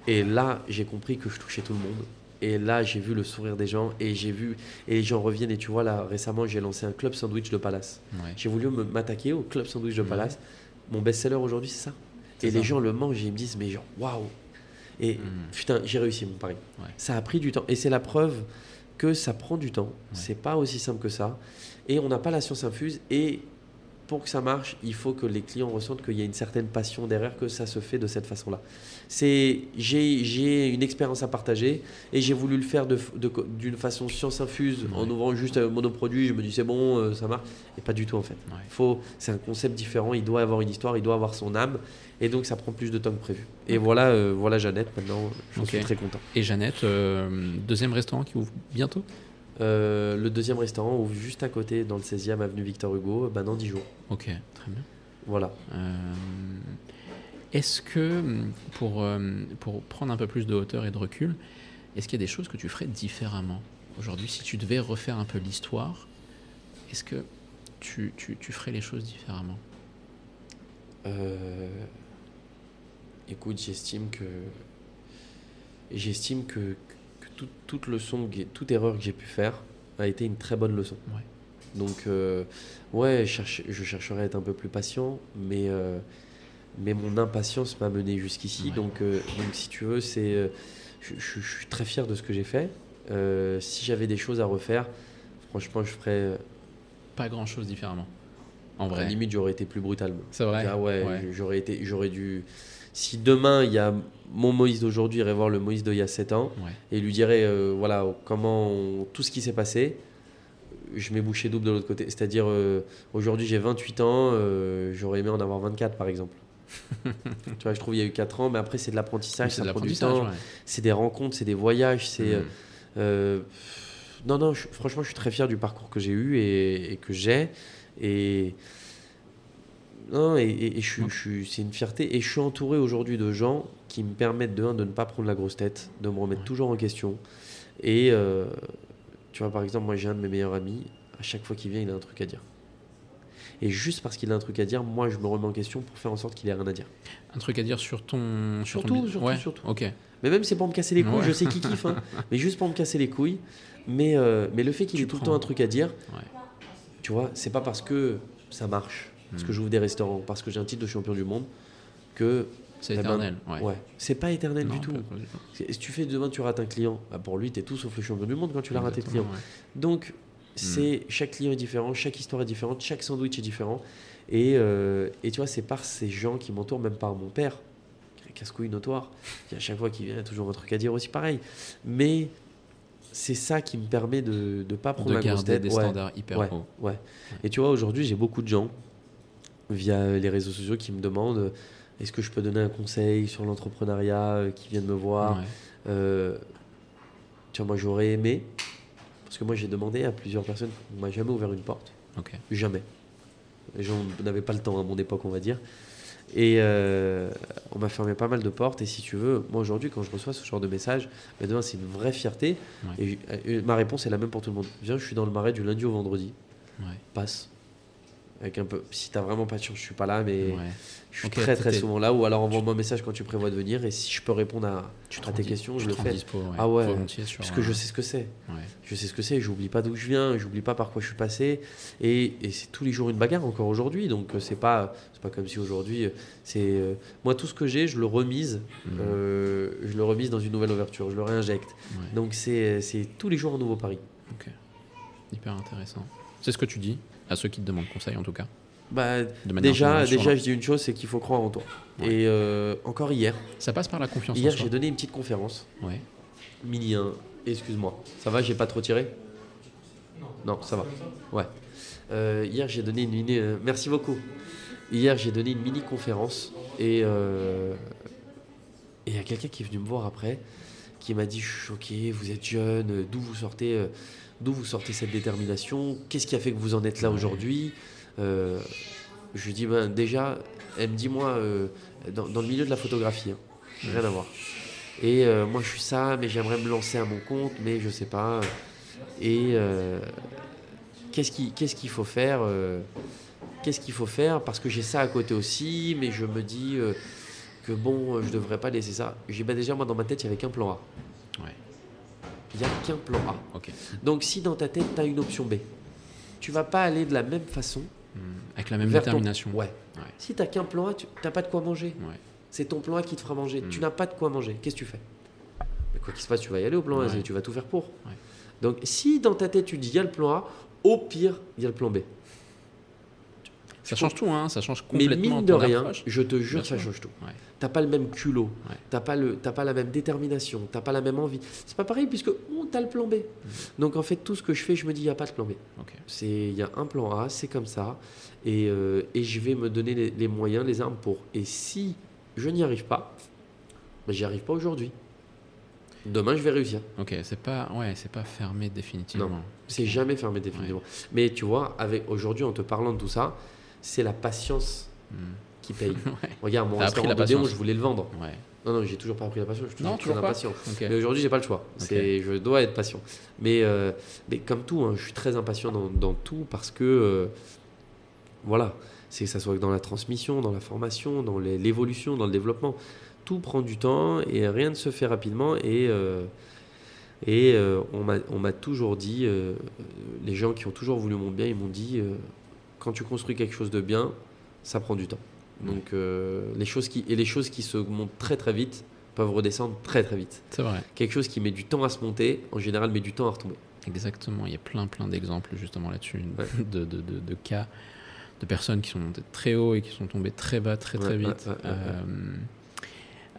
Et là, j'ai compris que je touchais tout le monde. Et là, j'ai vu le sourire des gens et j'ai vu et les gens reviennent. Et tu vois là, récemment, j'ai lancé un club sandwich de Palace. Ouais. J'ai voulu m'attaquer au club sandwich de Ouais. Mon best-seller aujourd'hui, c'est ça. Et ça. les gens le mangent et ils me disent mais genre waouh. Et Mhm. putain, j'ai réussi mon pari. Ouais. Ça a pris du temps et c'est la preuve que ça prend du temps. Ouais. C'est pas aussi simple que ça. Et on n'a pas la science infuse. Et pour que ça marche, il faut que les clients ressentent qu'il y a une certaine passion derrière, que ça se fait de cette façon-là. C'est, j'ai, j'ai une expérience à partager et j'ai voulu le faire de, de- d'une façon science infuse en ouvrant juste un monoproduit. Je me dis c'est bon, euh, ça marche. Et pas du tout en fait. Ouais. Faut, c'est un concept différent. Il doit avoir une histoire, il doit avoir son âme. Et donc ça prend plus de temps que prévu. Et voilà, euh, voilà Jeannette. Maintenant, j'en Ok. suis très content. Et Jeannette, euh, deuxième restaurant qui ouvre bientôt? Euh, le deuxième restaurant ouvre juste à côté, dans le 16e avenue Victor Hugo, bah, dans 10 jours. Ok, très bien. Voilà. Euh, est-ce que, pour, euh, pour prendre un peu plus de hauteur et de recul, est-ce qu'il y a des choses que tu ferais différemment aujourd'hui Si tu devais refaire un peu l'histoire, est-ce que tu, tu, tu ferais les choses différemment? Euh, écoute, j'estime que j'estime que tout- toute leçon, toute erreur que j'ai pu faire a été une très bonne leçon. Ouais. Donc, euh, ouais, je, cherche- je chercherai à être un peu plus patient, mais, euh, mais mon impatience m'a mené jusqu'ici. Ouais. Donc, euh, donc, si tu veux, c'est, euh, je, je- je suis très fier de ce que j'ai fait. Si j'avais des choses à refaire, franchement, je ferais. Pas grand-chose différemment. En À la vrai. limite, j'aurais été plus brutal. C'est vrai Ah ouais, Ouais. j'aurais été, j'aurais dû. Si demain il y a mon Moïse d'aujourd'hui irait voir le Moïse d'il y a 7 ans Ouais. et lui dirait euh, voilà comment on- tout ce qui s'est passé, je mets bouché double de l'autre côté. C'est-à-dire euh, aujourd'hui j'ai 28 ans, euh, j'aurais aimé en avoir 24 par exemple. tu vois, je trouve il y a eu 4 ans, mais après c'est de l'apprentissage, C'est ça de prend du l'apprentissage. temps, ouais. c'est des rencontres, c'est des voyages, c'est Mm. non, non, je- franchement, je suis très fier du parcours que j'ai eu et, et que j'ai. Et, non, et, et- et je je c'est une fierté. Et je suis entouré aujourd'hui de gens qui me permettent de, un, de ne pas prendre la grosse tête, de me remettre Ouais. toujours en question. Et euh, tu vois, par exemple, moi j'ai un de mes meilleurs amis, à chaque fois qu'il vient, il a un truc à dire. Et juste parce qu'il a un truc à dire, moi je me remets en question pour faire en sorte qu'il ait rien à dire. Un truc à dire sur ton. Sur ton Surtout, bid- surtout, ouais. surtout. Ok. Mais même c'est pour me casser les couilles, Ouais. je sais qu'il kiffe, hein, mais juste pour me casser les couilles. Mais, euh, mais le fait qu'il ait tout le temps un truc à dire, tu vois, c'est pas parce que ça marche, parce Hmm. que j'ouvre des restaurants, parce que j'ai un titre de champion du monde, que C'est Eh ben, éternel. ouais. ouais, c'est pas éternel Non, du tout. Si tu fais demain, tu rates un client, bah pour lui, t'es tout sauf le champion du monde quand tu l'as raté le client. Ouais. Donc, c'est chaque client est différent, chaque histoire est différente, chaque sandwich est différent. Et, euh, et tu vois, c'est par ces gens qui m'entourent, même par mon père, qui est casse-couille notoire, qui à chaque fois qu'il vient, il a toujours un truc à dire aussi pareil. Mais c'est ça qui me permet de ne pas prendre De la grosse tête. des Ouais. standards hyper Ouais, hauts. ouais. Et tu vois, aujourd'hui, j'ai beaucoup de gens. Via les réseaux sociaux qui me demandent euh, est-ce que je peux donner un conseil sur l'entrepreneuriat, euh, qui viennent me voir. Ouais. Euh, tiens, moi j'aurais aimé, parce que moi j'ai demandé à plusieurs personnes, on m'a jamais ouvert une porte. Jamais. Les gens n'avaient pas le temps à mon époque, on va dire. Et euh, on m'a fermé pas mal de portes. Et si tu veux, moi aujourd'hui, quand je reçois ce genre de message, mais demain c'est une vraie fierté. Ouais. Et, ma réponse est la même pour tout le monde. Viens, je suis dans le marais du lundi au vendredi. Ouais. Passe. Avec un peu. Si t'as vraiment pas de chance, je suis pas là, mais Ouais. je suis très très souvent là. Ou alors envoie-moi un message quand tu prévois de venir. Et si je peux répondre à, Tu à te tes questions, tu je te le fais. dispo, ouais, Ah ouais. sur, Parce que je sais ce que c'est. Je sais ce que c'est, j'oublie pas d'où je viens, j'oublie pas par quoi je suis passé, et, et c'est tous les jours une bagarre encore aujourd'hui. Donc euh, c'est pas c'est pas comme si aujourd'hui euh, c'est euh, moi tout ce que j'ai, je le remise, Mhm. euh, je le remise dans une nouvelle ouverture, je le réinjecte. Donc c'est c'est tous les jours un nouveau pari. Ok. Hyper intéressant. C'est ce que tu dis à ceux qui te demandent conseil en tout cas. Bah, déjà déjà je dis une chose, c'est qu'il faut croire en toi. Ouais. Et euh, encore hier, Ça passe par la confiance hier j'ai donné une petite conférence, Ouais. mini 1, excuse-moi, ça va, j'ai pas trop tiré Non, ça va. Ouais. Euh, hier, j'ai donné une mini. euh, merci beaucoup. Hier, j'ai donné une mini conférence et euh, et y a quelqu'un qui est venu me voir après, qui m'a dit je suis choqué, vous êtes jeune, d'où vous sortez, euh, d'où vous sortez cette détermination, qu'est-ce qui a fait que vous en êtes là aujourd'hui? Euh, Je lui dis ben déjà, elle me dit moi euh, dans, dans le milieu de la photographie, hein, rien à voir. Et euh, moi je suis ça, mais j'aimerais me lancer à mon compte, mais je sais pas. Et qu'est-ce qui- qu'est-ce qu'il faut faire Qu'est-ce qu'il faut faire? Parce que j'ai ça à côté aussi, mais je me dis que bon, je devrais pas laisser ça. J'ai bah déjà moi dans ma tête, il y avait qu'un plan A. Ouais. Il n'y a qu'un plan A. Donc si dans ta tête, tu as une option B, tu vas pas aller de la même façon Hmm. Avec la même ton- détermination. Ouais. Ouais. Si tu qu'un plan A, tu n'as pas de quoi manger. Ouais. C'est ton plan A qui te fera manger. Tu n'as pas de quoi manger. Qu'est-ce que tu fais? Mais Quoi qu'il se passe, tu vas y aller au plan A, et tu vas tout faire pour. Ouais. Donc si dans ta tête, tu dis il y a le plan A, au pire, il y a le plan B. Ça change tout, hein. Ça change Mais complètement mine de rien, approche. je te jure, Bien ça sûr. change tout. Ouais. T'as pas le même culot, Ouais. t'as pas le, t'as pas la même détermination, t'as pas la même envie. C'est pas pareil puisque on t'as le plan. B. Donc en fait, tout ce que je fais, je me dis il y a pas de plan B. C'est il y a un plan A, c'est comme ça, et, euh, et je vais me donner les, les moyens, les armes pour. Et si je n'y arrive pas, ben, j'y arrive pas aujourd'hui. Demain, je vais réussir. Ok. C'est pas, ouais, c'est pas fermé définitivement. Non. C'est jamais fermé définitivement. Mais tu vois, avec aujourd'hui, en te parlant de tout ça, c'est la patience Hmm. qui paye. Ouais. Regarde, mon restaurant la de je voulais le vendre. Ouais. Non, non, j'ai toujours pas appris la patience. Je suis Non, toujours très impatient. Mais aujourd'hui, j'ai pas le choix. Je dois être patient. Mais, euh, mais comme tout, hein, je suis très impatient dans, dans tout parce que, euh, voilà, c'est que ça soit dans la transmission, dans la formation, dans l'évolution, dans le développement. Tout prend du temps et rien ne se fait rapidement. Et, euh, et on, m'a, on m'a toujours dit, les gens qui ont toujours voulu mon bien, ils m'ont dit, quand tu construis quelque chose de bien, ça prend du temps. Donc, euh, les choses qui, et les choses qui se montent très très vite peuvent redescendre très très vite. C'est vrai. Quelque chose qui met du temps à se monter, en général, met du temps à retomber. Exactement, il y a plein plein d'exemples justement là-dessus, Ouais. de, de, de, de cas de personnes qui sont montées très haut et qui sont tombées très bas très très Ouais, vite. ouais, Euh,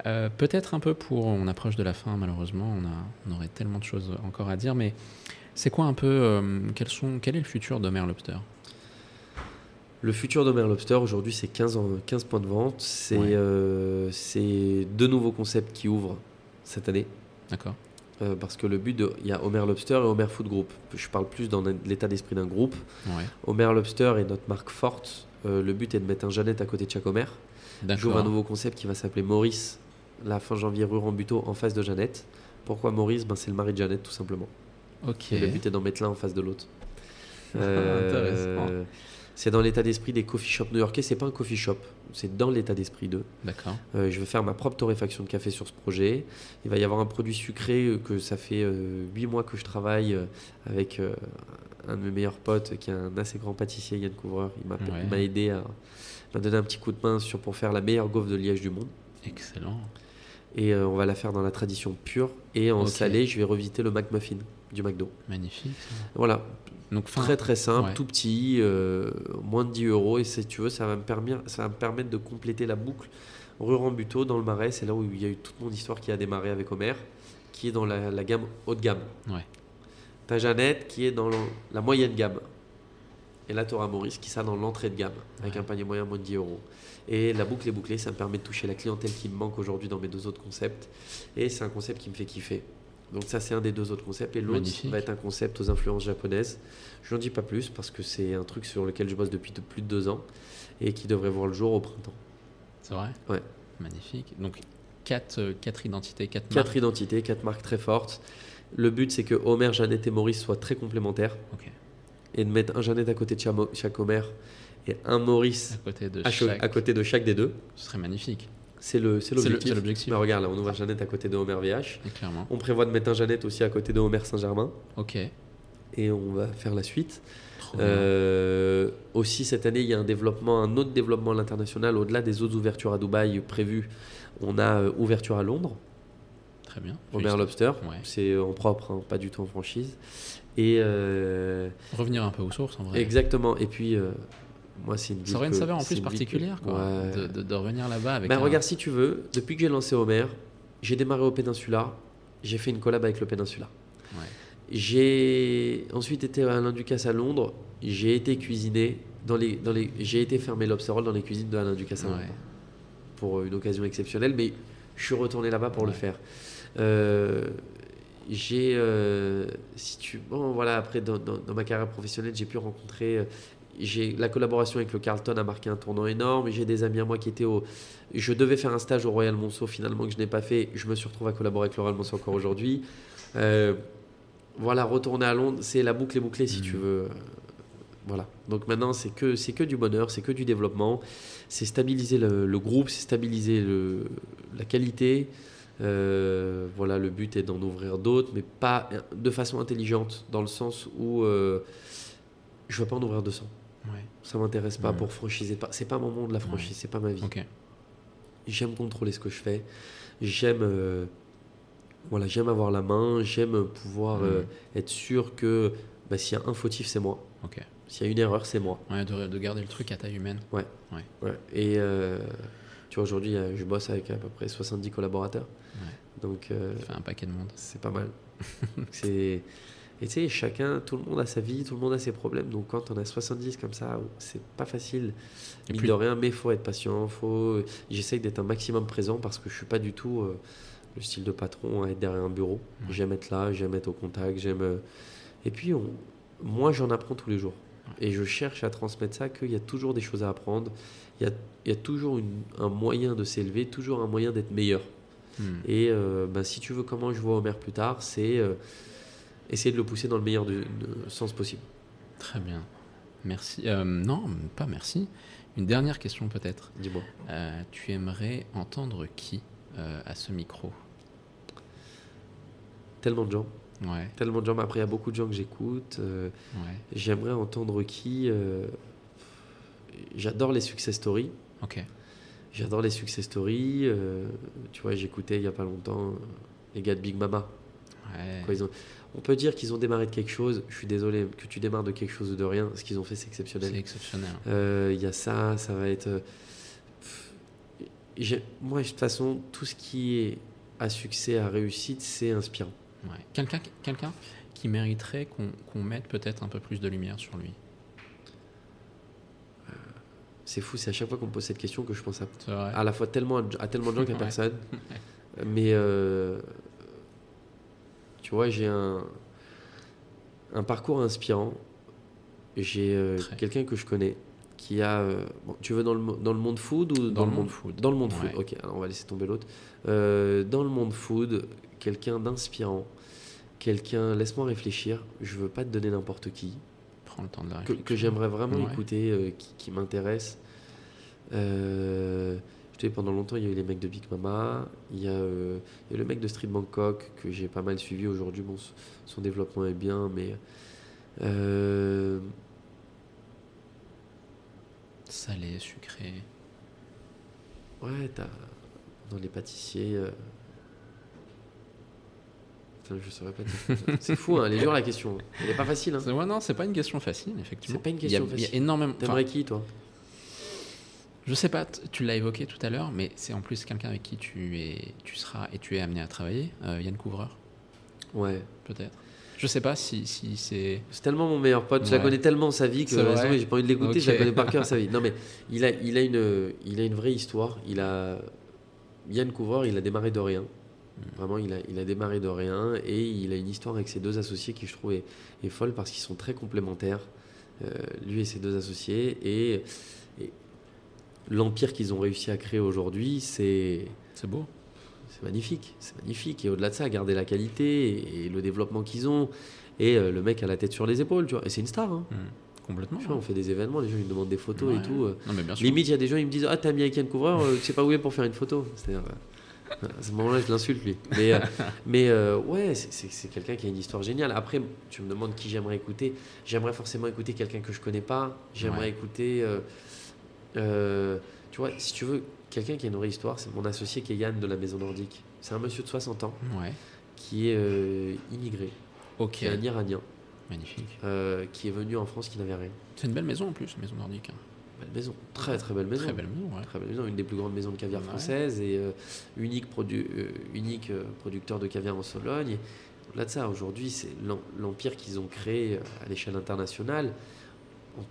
euh, Peut-être un peu pour, on approche de la fin malheureusement, on, a, on aurait tellement de choses encore à dire, mais c'est quoi un peu, quels sont, quel est le futur d'Homer Lobster? Le futur d'Homer Lobster, aujourd'hui, c'est 15, en- 15 points de vente. C'est Ouais. euh, c'est deux nouveaux concepts qui ouvrent cette année. D'accord Euh, parce que le but, de- il y a Homer Lobster et Homer Food Group. Je parle plus dans l'état d'esprit d'un groupe. Ouais, Homer Lobster est notre marque forte. Euh, le but est de mettre un Jeannette à côté de chaque Homer. J'ouvre un nouveau concept qui va s'appeler Maurice, la fin janvier, rue Rambuteau, en face de Jeannette. Pourquoi Maurice? Ben, C'est le mari de Jeannette, tout simplement. Ok. Et le but est d'en mettre l'un en face de l'autre. Intéressant. C'est dans l'état d'esprit des coffee shops new-yorkais. C'est pas un coffee shop, c'est dans l'état d'esprit d'eux. D'accord. Euh, je vais faire ma propre torréfaction de café sur ce projet. Il va y avoir un produit sucré euh, que ça fait euh, 8 mois que je travaille avec euh, un de mes meilleurs potes qui est un assez grand pâtissier, Yann Couvreur. Il m'a Ouais. aidé à m'a donné un petit coup de main sur, pour faire la meilleure gaufre de liège du monde. Excellent. Et on va la faire dans la tradition pure. Et en salé, je vais revisiter le McMuffin du McDo. Magnifique. ça. Voilà, Donc fin. très très simple, ouais. tout petit, euh, moins de 10 euros. Et si tu veux, ça va, me permettre, ça va me permettre de compléter la boucle. Rue Rambuteau, dans le Marais, c'est là où il y a eu toute mon histoire qui a démarré avec Homer, qui est dans la, la gamme haut de gamme. Ouais. T'as Jeannette qui est dans le- la moyenne gamme. Et là, tu auras Maurice qui sera dans l'entrée de gamme, avec Ouais. un panier moyen moins de 10 euros. Et la boucle est bouclée, ça me permet de toucher la clientèle qui me manque aujourd'hui dans mes deux autres concepts. Et c'est un concept qui me fait kiffer. Donc ça, c'est un des deux autres concepts. Et l'autre va être un concept aux influences japonaises. Je n'en dis pas plus parce que c'est un truc sur lequel je bosse depuis de- plus de deux ans et qui devrait voir le jour au printemps. C'est vrai? Ouais. Magnifique. Donc, quatre, euh, quatre identités, quatre, Quatre marques. identités, quatre marques très fortes. Le but, c'est que Homer, Jeannette et Maurice soient très complémentaires et de mettre un Jeannette à côté de chaque chaque Homer et un À Maurice côté de à, chaque. à côté de chaque des deux. Ce serait magnifique. C'est l'objectif. Bah, regarde, là, on ouvre Jeannette à côté de Homer VH. Clairement. On prévoit de mettre un Jeannette aussi à côté de Homer Saint-Germain. Ok. Et on va faire la suite. Euh, aussi, cette année, il y a un développement, un autre développement à l'international. Au-delà des autres ouvertures à Dubaï prévues, on a euh, ouverture à Londres, Très bien. Homer Juste Lobster. Ouais. C'est en propre, hein, pas du tout en franchise. Et euh, Revenir un peu aux sources en vrai. exactement. Et puis, euh, moi, c'est Ça aurait une saveur en plus que- particulière, quoi. Ouais. De, de- de revenir là-bas avec. Ben, un- regarde, si tu veux, depuis que j'ai lancé Homer, j'ai démarré au Péninsula. J'ai fait une collab avec le Péninsula. Ouais. J'ai ensuite été à Alain Ducasse à Londres. J'ai été cuisiné dans les, dans les, j'ai été fermer lobster roll dans les cuisines de Alain Ducasse à Ouais. Londres pour une occasion exceptionnelle, mais je suis retourné là-bas pour le faire. Euh, j'ai, euh, si tu, bon voilà, après dans, dans- dans ma carrière professionnelle, j'ai pu rencontrer, euh, la collaboration avec le Carlton a marqué un tournant énorme. J'ai des amis à moi qui étaient au, je devais faire un stage au Royal Monceau finalement que je n'ai pas fait. Je me suis retrouvé à collaborer avec le Royal Monceau encore aujourd'hui. Euh, voilà, retourner à Londres, c'est la boucle est bouclée si Mhm. tu veux. Voilà. Donc maintenant, c'est que, c'est que du bonheur, c'est que du développement. C'est stabiliser le, le groupe, c'est stabiliser le, la qualité. Euh, voilà, le but est d'en ouvrir d'autres, mais pas de façon intelligente, dans le sens où euh, je ne veux pas en ouvrir 200. Ouais. Ça m'intéresse pas pour franchiser. C'est pas mon monde la franchise, Ouais. c'est pas ma vie. J'aime contrôler ce que je fais. J'aime euh, voilà, j'aime avoir la main. J'aime pouvoir Mhm. euh, être sûr que bah, s'il y a un fautif, c'est moi. S'il y a une erreur, c'est moi. Ouais, de, de garder le truc à taille humaine. Ouais. Et euh, tu vois, aujourd'hui, je bosse avec à peu près 70 collaborateurs. Ouais. Donc, euh, Ça fait un paquet de monde. c'est pas mal. c'est... Et tu sais, chacun, tout le monde a sa vie, tout le monde a ses problèmes. Donc, quand on a 70 comme ça, c'est pas facile. Et puis- de rien, mais faut être patient. Faut... J'essaye d'être un maximum présent parce que je suis pas du tout euh, le style de patron à être derrière un bureau. J'aime être là, j'aime être au contact, j'aime. euh, Et puis, on... moi, j'en apprends tous les jours. Et je cherche à transmettre ça qu'il y a toujours des choses à apprendre. Il y a, il y a toujours une- un moyen de s'élever, toujours un moyen d'être meilleur. Hmm. Et euh, ben, si tu veux comment je vois Homer plus tard, c'est euh, essayer de le pousser dans le meilleur de- de sens possible. Très bien. Merci. Euh, non, pas merci. Une dernière question peut-être. Dis-moi. Euh, tu aimerais entendre qui euh, à ce micro? Tellement de gens. Ouais, Tellement de gens. Après, il y a beaucoup de gens que j'écoute. euh, ouais. J'aimerais entendre qui J'adore les success stories. Ok. J'adore les success stories. tu vois, j'écoutais il n'y a pas longtemps les gars de Big Mama. Ouais. Quoi, ils ont- On peut dire qu'ils ont démarré de quelque chose. Je suis désolé que tu démarres de quelque chose ou de rien. Ce qu'ils ont fait, c'est exceptionnel. C'est exceptionnel. Euh, Il y a ça, ça va être. euh, Moi, de toute façon, tout ce qui est à succès, à réussite, c'est inspirant. Ouais. Quelqu'un qui mériterait qu'on mette peut-être un peu plus de lumière sur lui? C'est fou, c'est à chaque fois qu'on me pose cette question que je pense à, à la fois tellement, à tellement de gens qu'à Ouais. personne. Mais euh, tu vois, j'ai un, un parcours inspirant. J'ai euh, quelqu'un que je connais qui a. euh, bon, tu veux dans le, dans le monde food ou dans, le monde food. Dans le monde Ouais. food, ok, alors on va laisser tomber l'autre. Euh, dans le monde food, quelqu'un d'inspirant, quelqu'un, laisse-moi réfléchir, je veux pas te donner n'importe qui, Prends le temps de la que, réflexion. que j'aimerais vraiment Ouais. écouter, qui, qui m'intéresse. Pendant longtemps, il y a eu les mecs de Big Mama, il y a, euh, il y a le mec de Street Bangkok que j'ai pas mal suivi aujourd'hui. Bon, son- développement est bien, mais. euh, Salé, sucré. Ouais, t'as dans les pâtissiers. euh, Putain, je saurais pas dire. C'est fou, hein, elle est dure la question. Elle est pas facile. Hein. C'est- ouais, non, c'est pas une question facile, effectivement. C'est pas une Il y a- question Il y a, facile. énormément. enfin, T'aimerais qui, toi? Je sais pas, tu l'as évoqué tout à l'heure, mais c'est en plus quelqu'un avec qui tu es, tu seras et tu es amené à travailler. Euh, Yann Couvreur, Ouais. peut-être. Je sais pas si, si c'est. C'est tellement mon meilleur pote. Je la connais tellement sa vie que j'ai pas envie de l'écouter. Je la connais par cœur sa vie. Non mais il a, il a une, il a une vraie histoire. Il a Yann Couvreur, il a démarré de rien. Vraiment, il a, il a démarré de rien et il a une histoire avec ses deux associés qui je trouve est, est folle parce qu'ils sont très complémentaires. Euh, lui et ses deux associés et l'empire qu'ils ont réussi à créer aujourd'hui, c'est C'est beau. c'est magnifique, c'est magnifique. Et au-delà de ça, garder la qualité et, le développement qu'ils ont. Et euh, le mec a la tête sur les épaules, tu vois. Et c'est une star. Hein. Complètement. Tu vois, on fait des événements, les gens ils me demandent des photos Ouais. et tout. euh. Non, mais bien sûr. Limite, il y a des gens ils me disent Ah, t'es ami avec Yann Couvreur, euh, tu sais pas où il est pour faire une photo. C'est-à-dire, à ce moment-là, je l'insulte lui. Mais, mais euh, ouais, c'est- quelqu'un qui a une histoire géniale. Après, tu me demandes qui j'aimerais écouter. J'aimerais forcément écouter quelqu'un que je connais pas. J'aimerais Ouais. écouter. euh, euh, tu vois, si tu veux, quelqu'un qui a une vraie histoire, c'est mon associé qui est Yann de la Maison Nordique. C'est un monsieur de 60 ans Ouais. qui est euh, immigré, Ok. qui est un Iranien, Magnifique. euh, qui est venu en France, qui n'avait rien. C'est une belle maison en plus, maison nordique. hein. Belle maison, très très belle maison. Très belle maison, ouais. Très belle maison, une des plus grandes maisons de caviar Ouais. françaises et euh, unique, produ- euh, unique euh, producteur de caviar en Sologne. Au-delà de ça, aujourd'hui, c'est l'em- l'empire qu'ils ont créé euh, à l'échelle internationale,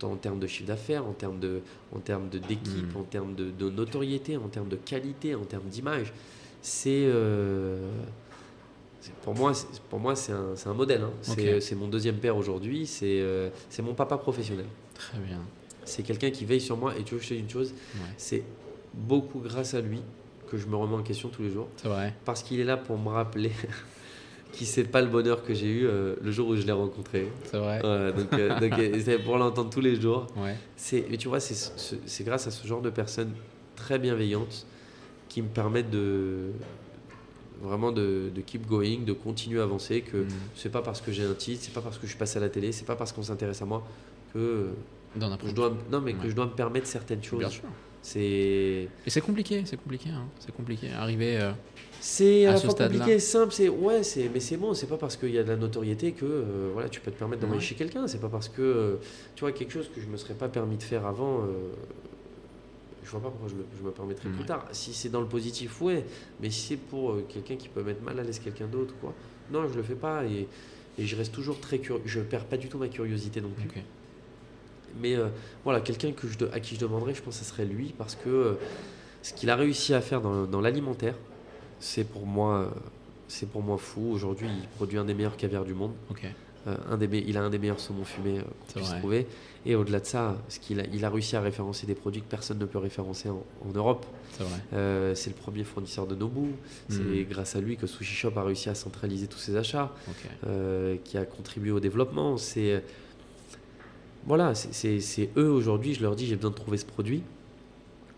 en, termes de chiffre d'affaires, en termes de- en termes de- d'équipe, Mm. en termes de, de notoriété, en termes de qualité, en termes d'image. C'est. euh, pour moi, c'est- pour moi, c'est un, un modèle. hein. C'est mon deuxième père aujourd'hui. C'est euh, c'est mon papa professionnel. Très bien. C'est quelqu'un qui veille sur moi. Et tu veux que je te dise une chose Ouais. C'est beaucoup grâce à lui que je me remets en question tous les jours. C'est vrai. Parce qu'il est là pour me rappeler qu'il sait pas le bonheur que j'ai eu euh, le jour où je l'ai rencontré. C'est vrai. Voilà, donc, euh, donc, euh, c'est pour l'entendre tous les jours. Ouais. C'est, mais tu vois, c'est, ce- c'est grâce à ce genre de personnes très bienveillantes qui me permettent de vraiment de, de keep going, de continuer à avancer. Que Mm. c'est pas parce que j'ai un titre, c'est pas parce que je suis passé à la télé, c'est pas parce qu'on s'intéresse à moi que euh, Dans je dois, me- non mais que je dois me permettre certaines choses. Bien sûr. C'est Et c'est compliqué, c'est compliqué. hein. C'est compliqué. Arriver. C'est À à la ce fois compliqué, simple, c'est ouais, c'est mais c'est bon, c'est pas parce qu'il y a de la notoriété que euh, voilà, tu peux te permettre d'envoyer Ouais. chez quelqu'un, c'est pas parce que euh, tu vois quelque chose que je me serais pas permis de faire avant euh, je vois pas pourquoi je me, je me permettrais plus tard. Si c'est dans le positif, ouais, mais si c'est pour euh, quelqu'un qui peut mettre mal à l'aise quelqu'un d'autre quoi. Non, je le fais pas et, et je reste toujours très curieux, je perds pas du tout ma curiosité non plus. Mais voilà, quelqu'un que je, à qui je demanderais, je pense que ce serait lui, parce que ce qu'il a réussi à faire dans, dans l'alimentaire, c'est pour moi, euh, c'est pour moi fou. Aujourd'hui, il produit un des meilleurs caviars du monde. Euh, un des il a un des meilleurs saumons fumés euh, qu'on puisse trouver. Et au-delà de ça, ce qu'il a, il a réussi à référencer des produits que personne ne peut référencer en, en Europe. C'est. Euh, c'est le premier fournisseur de Nobu. C'est Mm. grâce à lui que Sushi Shop a réussi à centraliser tous ses achats qui a contribué au développement. C'est voilà, c'est eux aujourd'hui. Je leur dis j'ai besoin de trouver ce produit.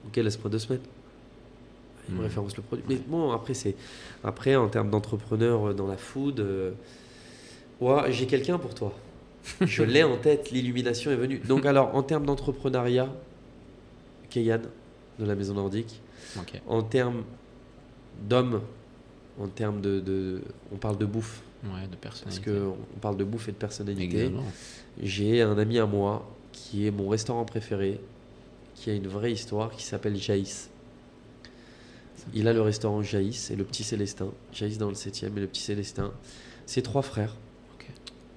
Ok, laisse-moi deux semaines. Ils me référencent le produit. Mais bon, après c'est après en termes d'entrepreneur euh, dans la food, euh, ouais, j'ai quelqu'un pour toi. Je l'ai en tête. L'illumination est venue. Donc alors en termes d'entrepreneuriat, Keyan de la Maison Nordique. En termes d'hommes, en termes de, de- on parle de bouffe. Ouais, de Parce personnalité. qu'on parle de bouffe et de personnalité. J'ai un ami à moi qui est mon restaurant préféré, qui a une vraie histoire, qui s'appelle Jaïs. Il a le restaurant Jaïs et le Petit Célestin. Jaïs dans le 7e et le Petit Célestin. C'est trois frères.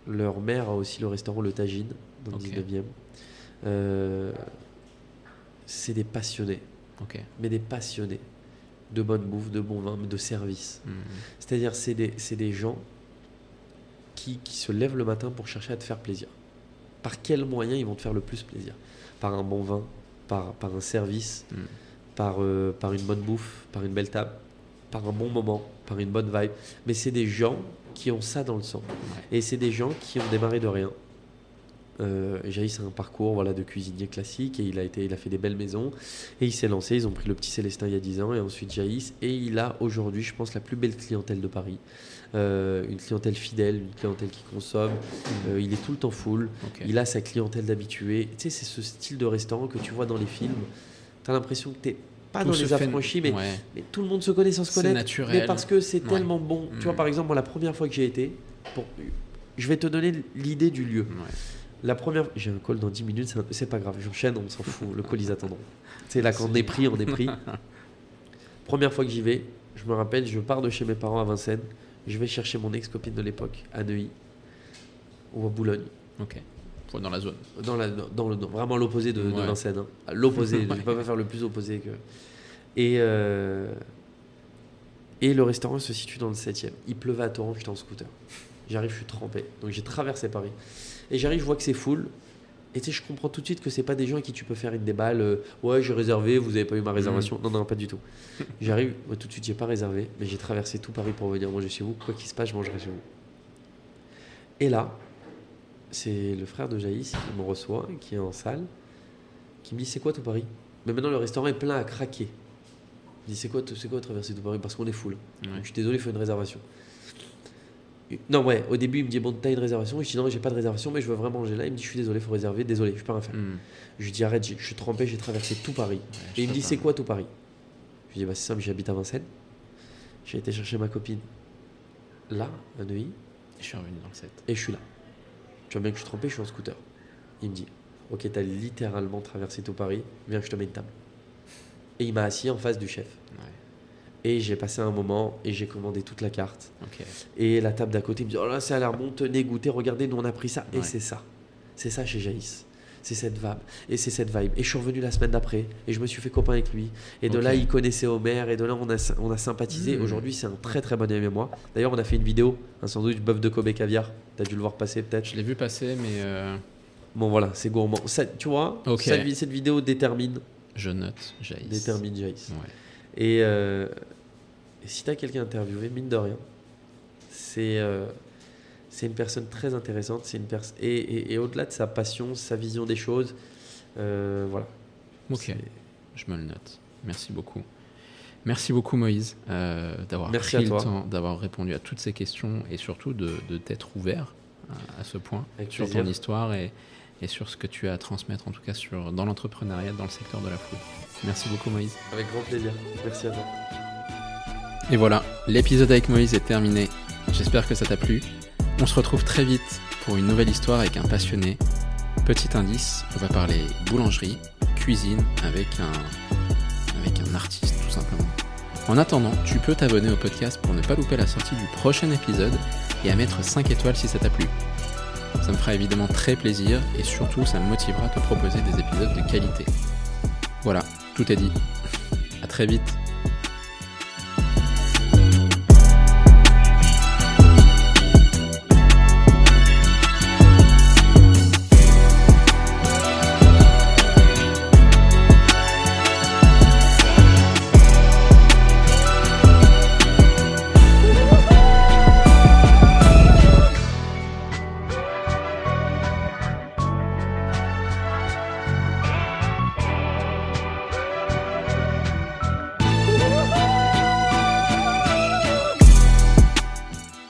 Leur mère a aussi le restaurant Le Tagine dans le Ok. 19e. Euh, c'est des passionnés, mais des passionnés de bonne bouffe, de bon vin, mais de service. Mhm. C'est-à-dire, c'est des, c'est des gens qui, qui se lèvent le matin pour chercher à te faire plaisir. Par quels moyens ils vont te faire le plus plaisir? Par un bon vin, par, par un service, Mm. Par, euh, par une bonne bouffe, par une belle table, par un bon moment, par une bonne vibe. Mais c'est des gens qui ont ça dans le sang. Et c'est des gens qui ont démarré de rien. Euh, Jaïs a un parcours voilà, de cuisinier classique et il a, été, il a fait des belles maisons. Et il s'est lancé, ils ont pris le petit Célestin il y a 10 ans et ensuite Jaïs. Et il a aujourd'hui, je pense, la plus belle clientèle de Paris. Euh, une clientèle fidèle, une clientèle qui consomme. Euh, il est tout le temps full. Il a sa clientèle d'habitués. Tu sais, c'est ce style de restaurant que tu vois dans les films. Tu as l'impression que tu pas Tout dans les fait- affranchis, mais, Ouais. mais tout le monde se connaît sans se connaître. naturel. Mais parce que c'est Ouais. tellement bon. Mm. Tu vois, par exemple, moi, la première fois que j'ai été, pour... je vais te donner l'idée du lieu. Ouais. La première, j'ai un call dans 10 minutes, c'est pas grave, j'enchaîne, on s'en fout, le call ils attendront. C'est là quand on est pris, on est pris. Première fois que j'y vais, je me rappelle, je pars de chez mes parents à Vincennes, je vais chercher mon ex-copine de l'époque à Neuilly. ou à Boulogne. Ok. Dans la zone. Dans la, dans le, dans- vraiment l'opposé de, de Ouais. Vincennes. hein. L'opposé, je ne peux pas faire le plus opposé que. Et, euh, et le restaurant se situe dans le 7 e Il pleuvait à torrent, j'étais en scooter. J'arrive, je suis trempé. Donc j'ai traversé Paris. Et j'arrive, je vois que c'est full. Et tu sais, je comprends tout de suite que c'est pas des gens à qui tu peux faire une déballe. euh, ouais, j'ai réservé, vous avez pas eu ma réservation. Non, non, pas du tout. J'arrive, moi tout de suite, j'ai pas réservé, mais j'ai traversé tout Paris pour venir manger chez vous. Quoi qu'il se passe, je mangerai chez vous. Et là, c'est le frère de Jaïs qui me reçoit, qui est en salle, qui me dit C'est quoi tout Paris Mais maintenant, le restaurant est plein à craquer. Il me dit C'est quoi, c'est quoi traverser tout Paris Parce qu'on est full. Ouais. Je suis désolé, il faut une réservation. Non, ouais, au début, il me dit Bon, t'as une réservation Je dis Non, j'ai pas de réservation, mais je veux vraiment manger là. Il me dit Je suis désolé, il faut réserver. Désolé, je peux rien faire. Hmm. Je lui dis Arrête, je suis trempé, j'ai traversé tout Paris. Et il me dit. C'est quoi tout Paris Je lui dis Bah, c'est simple, j'habite à Vincennes. J'ai été chercher ma copine là, à Neuilly, Je suis revenu dans le 7. et je suis là. Tu vois bien que je suis trempé, je suis en scooter. Il me dit Ok, t'as littéralement traversé tout Paris, viens que je te mets une table. Et il m'a assis en face du chef. Ouais. Et j'ai passé un moment et j'ai commandé toute la carte. Et la table d'à côté me dit Oh là, ça a l'air bon, tenez, goûtez, regardez, nous on a pris ça. Et c'est ça. C'est ça chez Jaïs. C'est cette vibe. Et c'est cette vibe. Et je suis revenu la semaine d'après. Et je me suis fait copain avec lui. Et de là, il connaissait Homer. Et de là, on a, on a sympathisé. Mm. Aujourd'hui, c'est un très très bon ami à moi. D'ailleurs, on a fait une vidéo, un sandwich bœuf de Kobe caviar. T'as dû le voir passer peut-être. Je l'ai vu passer, mais euh, Bon, voilà, c'est gourmand. Ça, tu vois, cette, vi- cette vidéo détermine, je note Jaïs. détermine Jaïs. Ouais. Et, euh, et si tu as quelqu'un interviewé, mine de rien, c'est euh, c'est une personne très intéressante. C'est une pers- et, et- et au-delà de sa passion, sa vision des choses, euh, voilà. Ok. Je me le note. Merci beaucoup. Merci beaucoup Moïse euh, d'avoir pris le temps, d'avoir répondu à toutes ces questions et surtout de, de t'être ouvert à, à ce point Avec sur plaisir. ton histoire et, et sur ce que tu as à transmettre en tout cas sur, dans l'entrepreneuriat dans le secteur de la food. Merci beaucoup Moïse. Avec grand plaisir. Merci à toi. Et voilà, l'épisode avec Moïse est terminé. J'espère que ça t'a plu. On se retrouve très vite pour une nouvelle histoire avec un passionné. Petit indice, on va parler boulangerie, cuisine avec un artiste tout simplement. En attendant, tu peux t'abonner au podcast pour ne pas louper la sortie du prochain épisode et à mettre 5 étoiles si ça t'a plu. Ça me fera évidemment très plaisir et surtout ça me motivera à te proposer des épisodes de qualité. Voilà, tout est dit. À très vite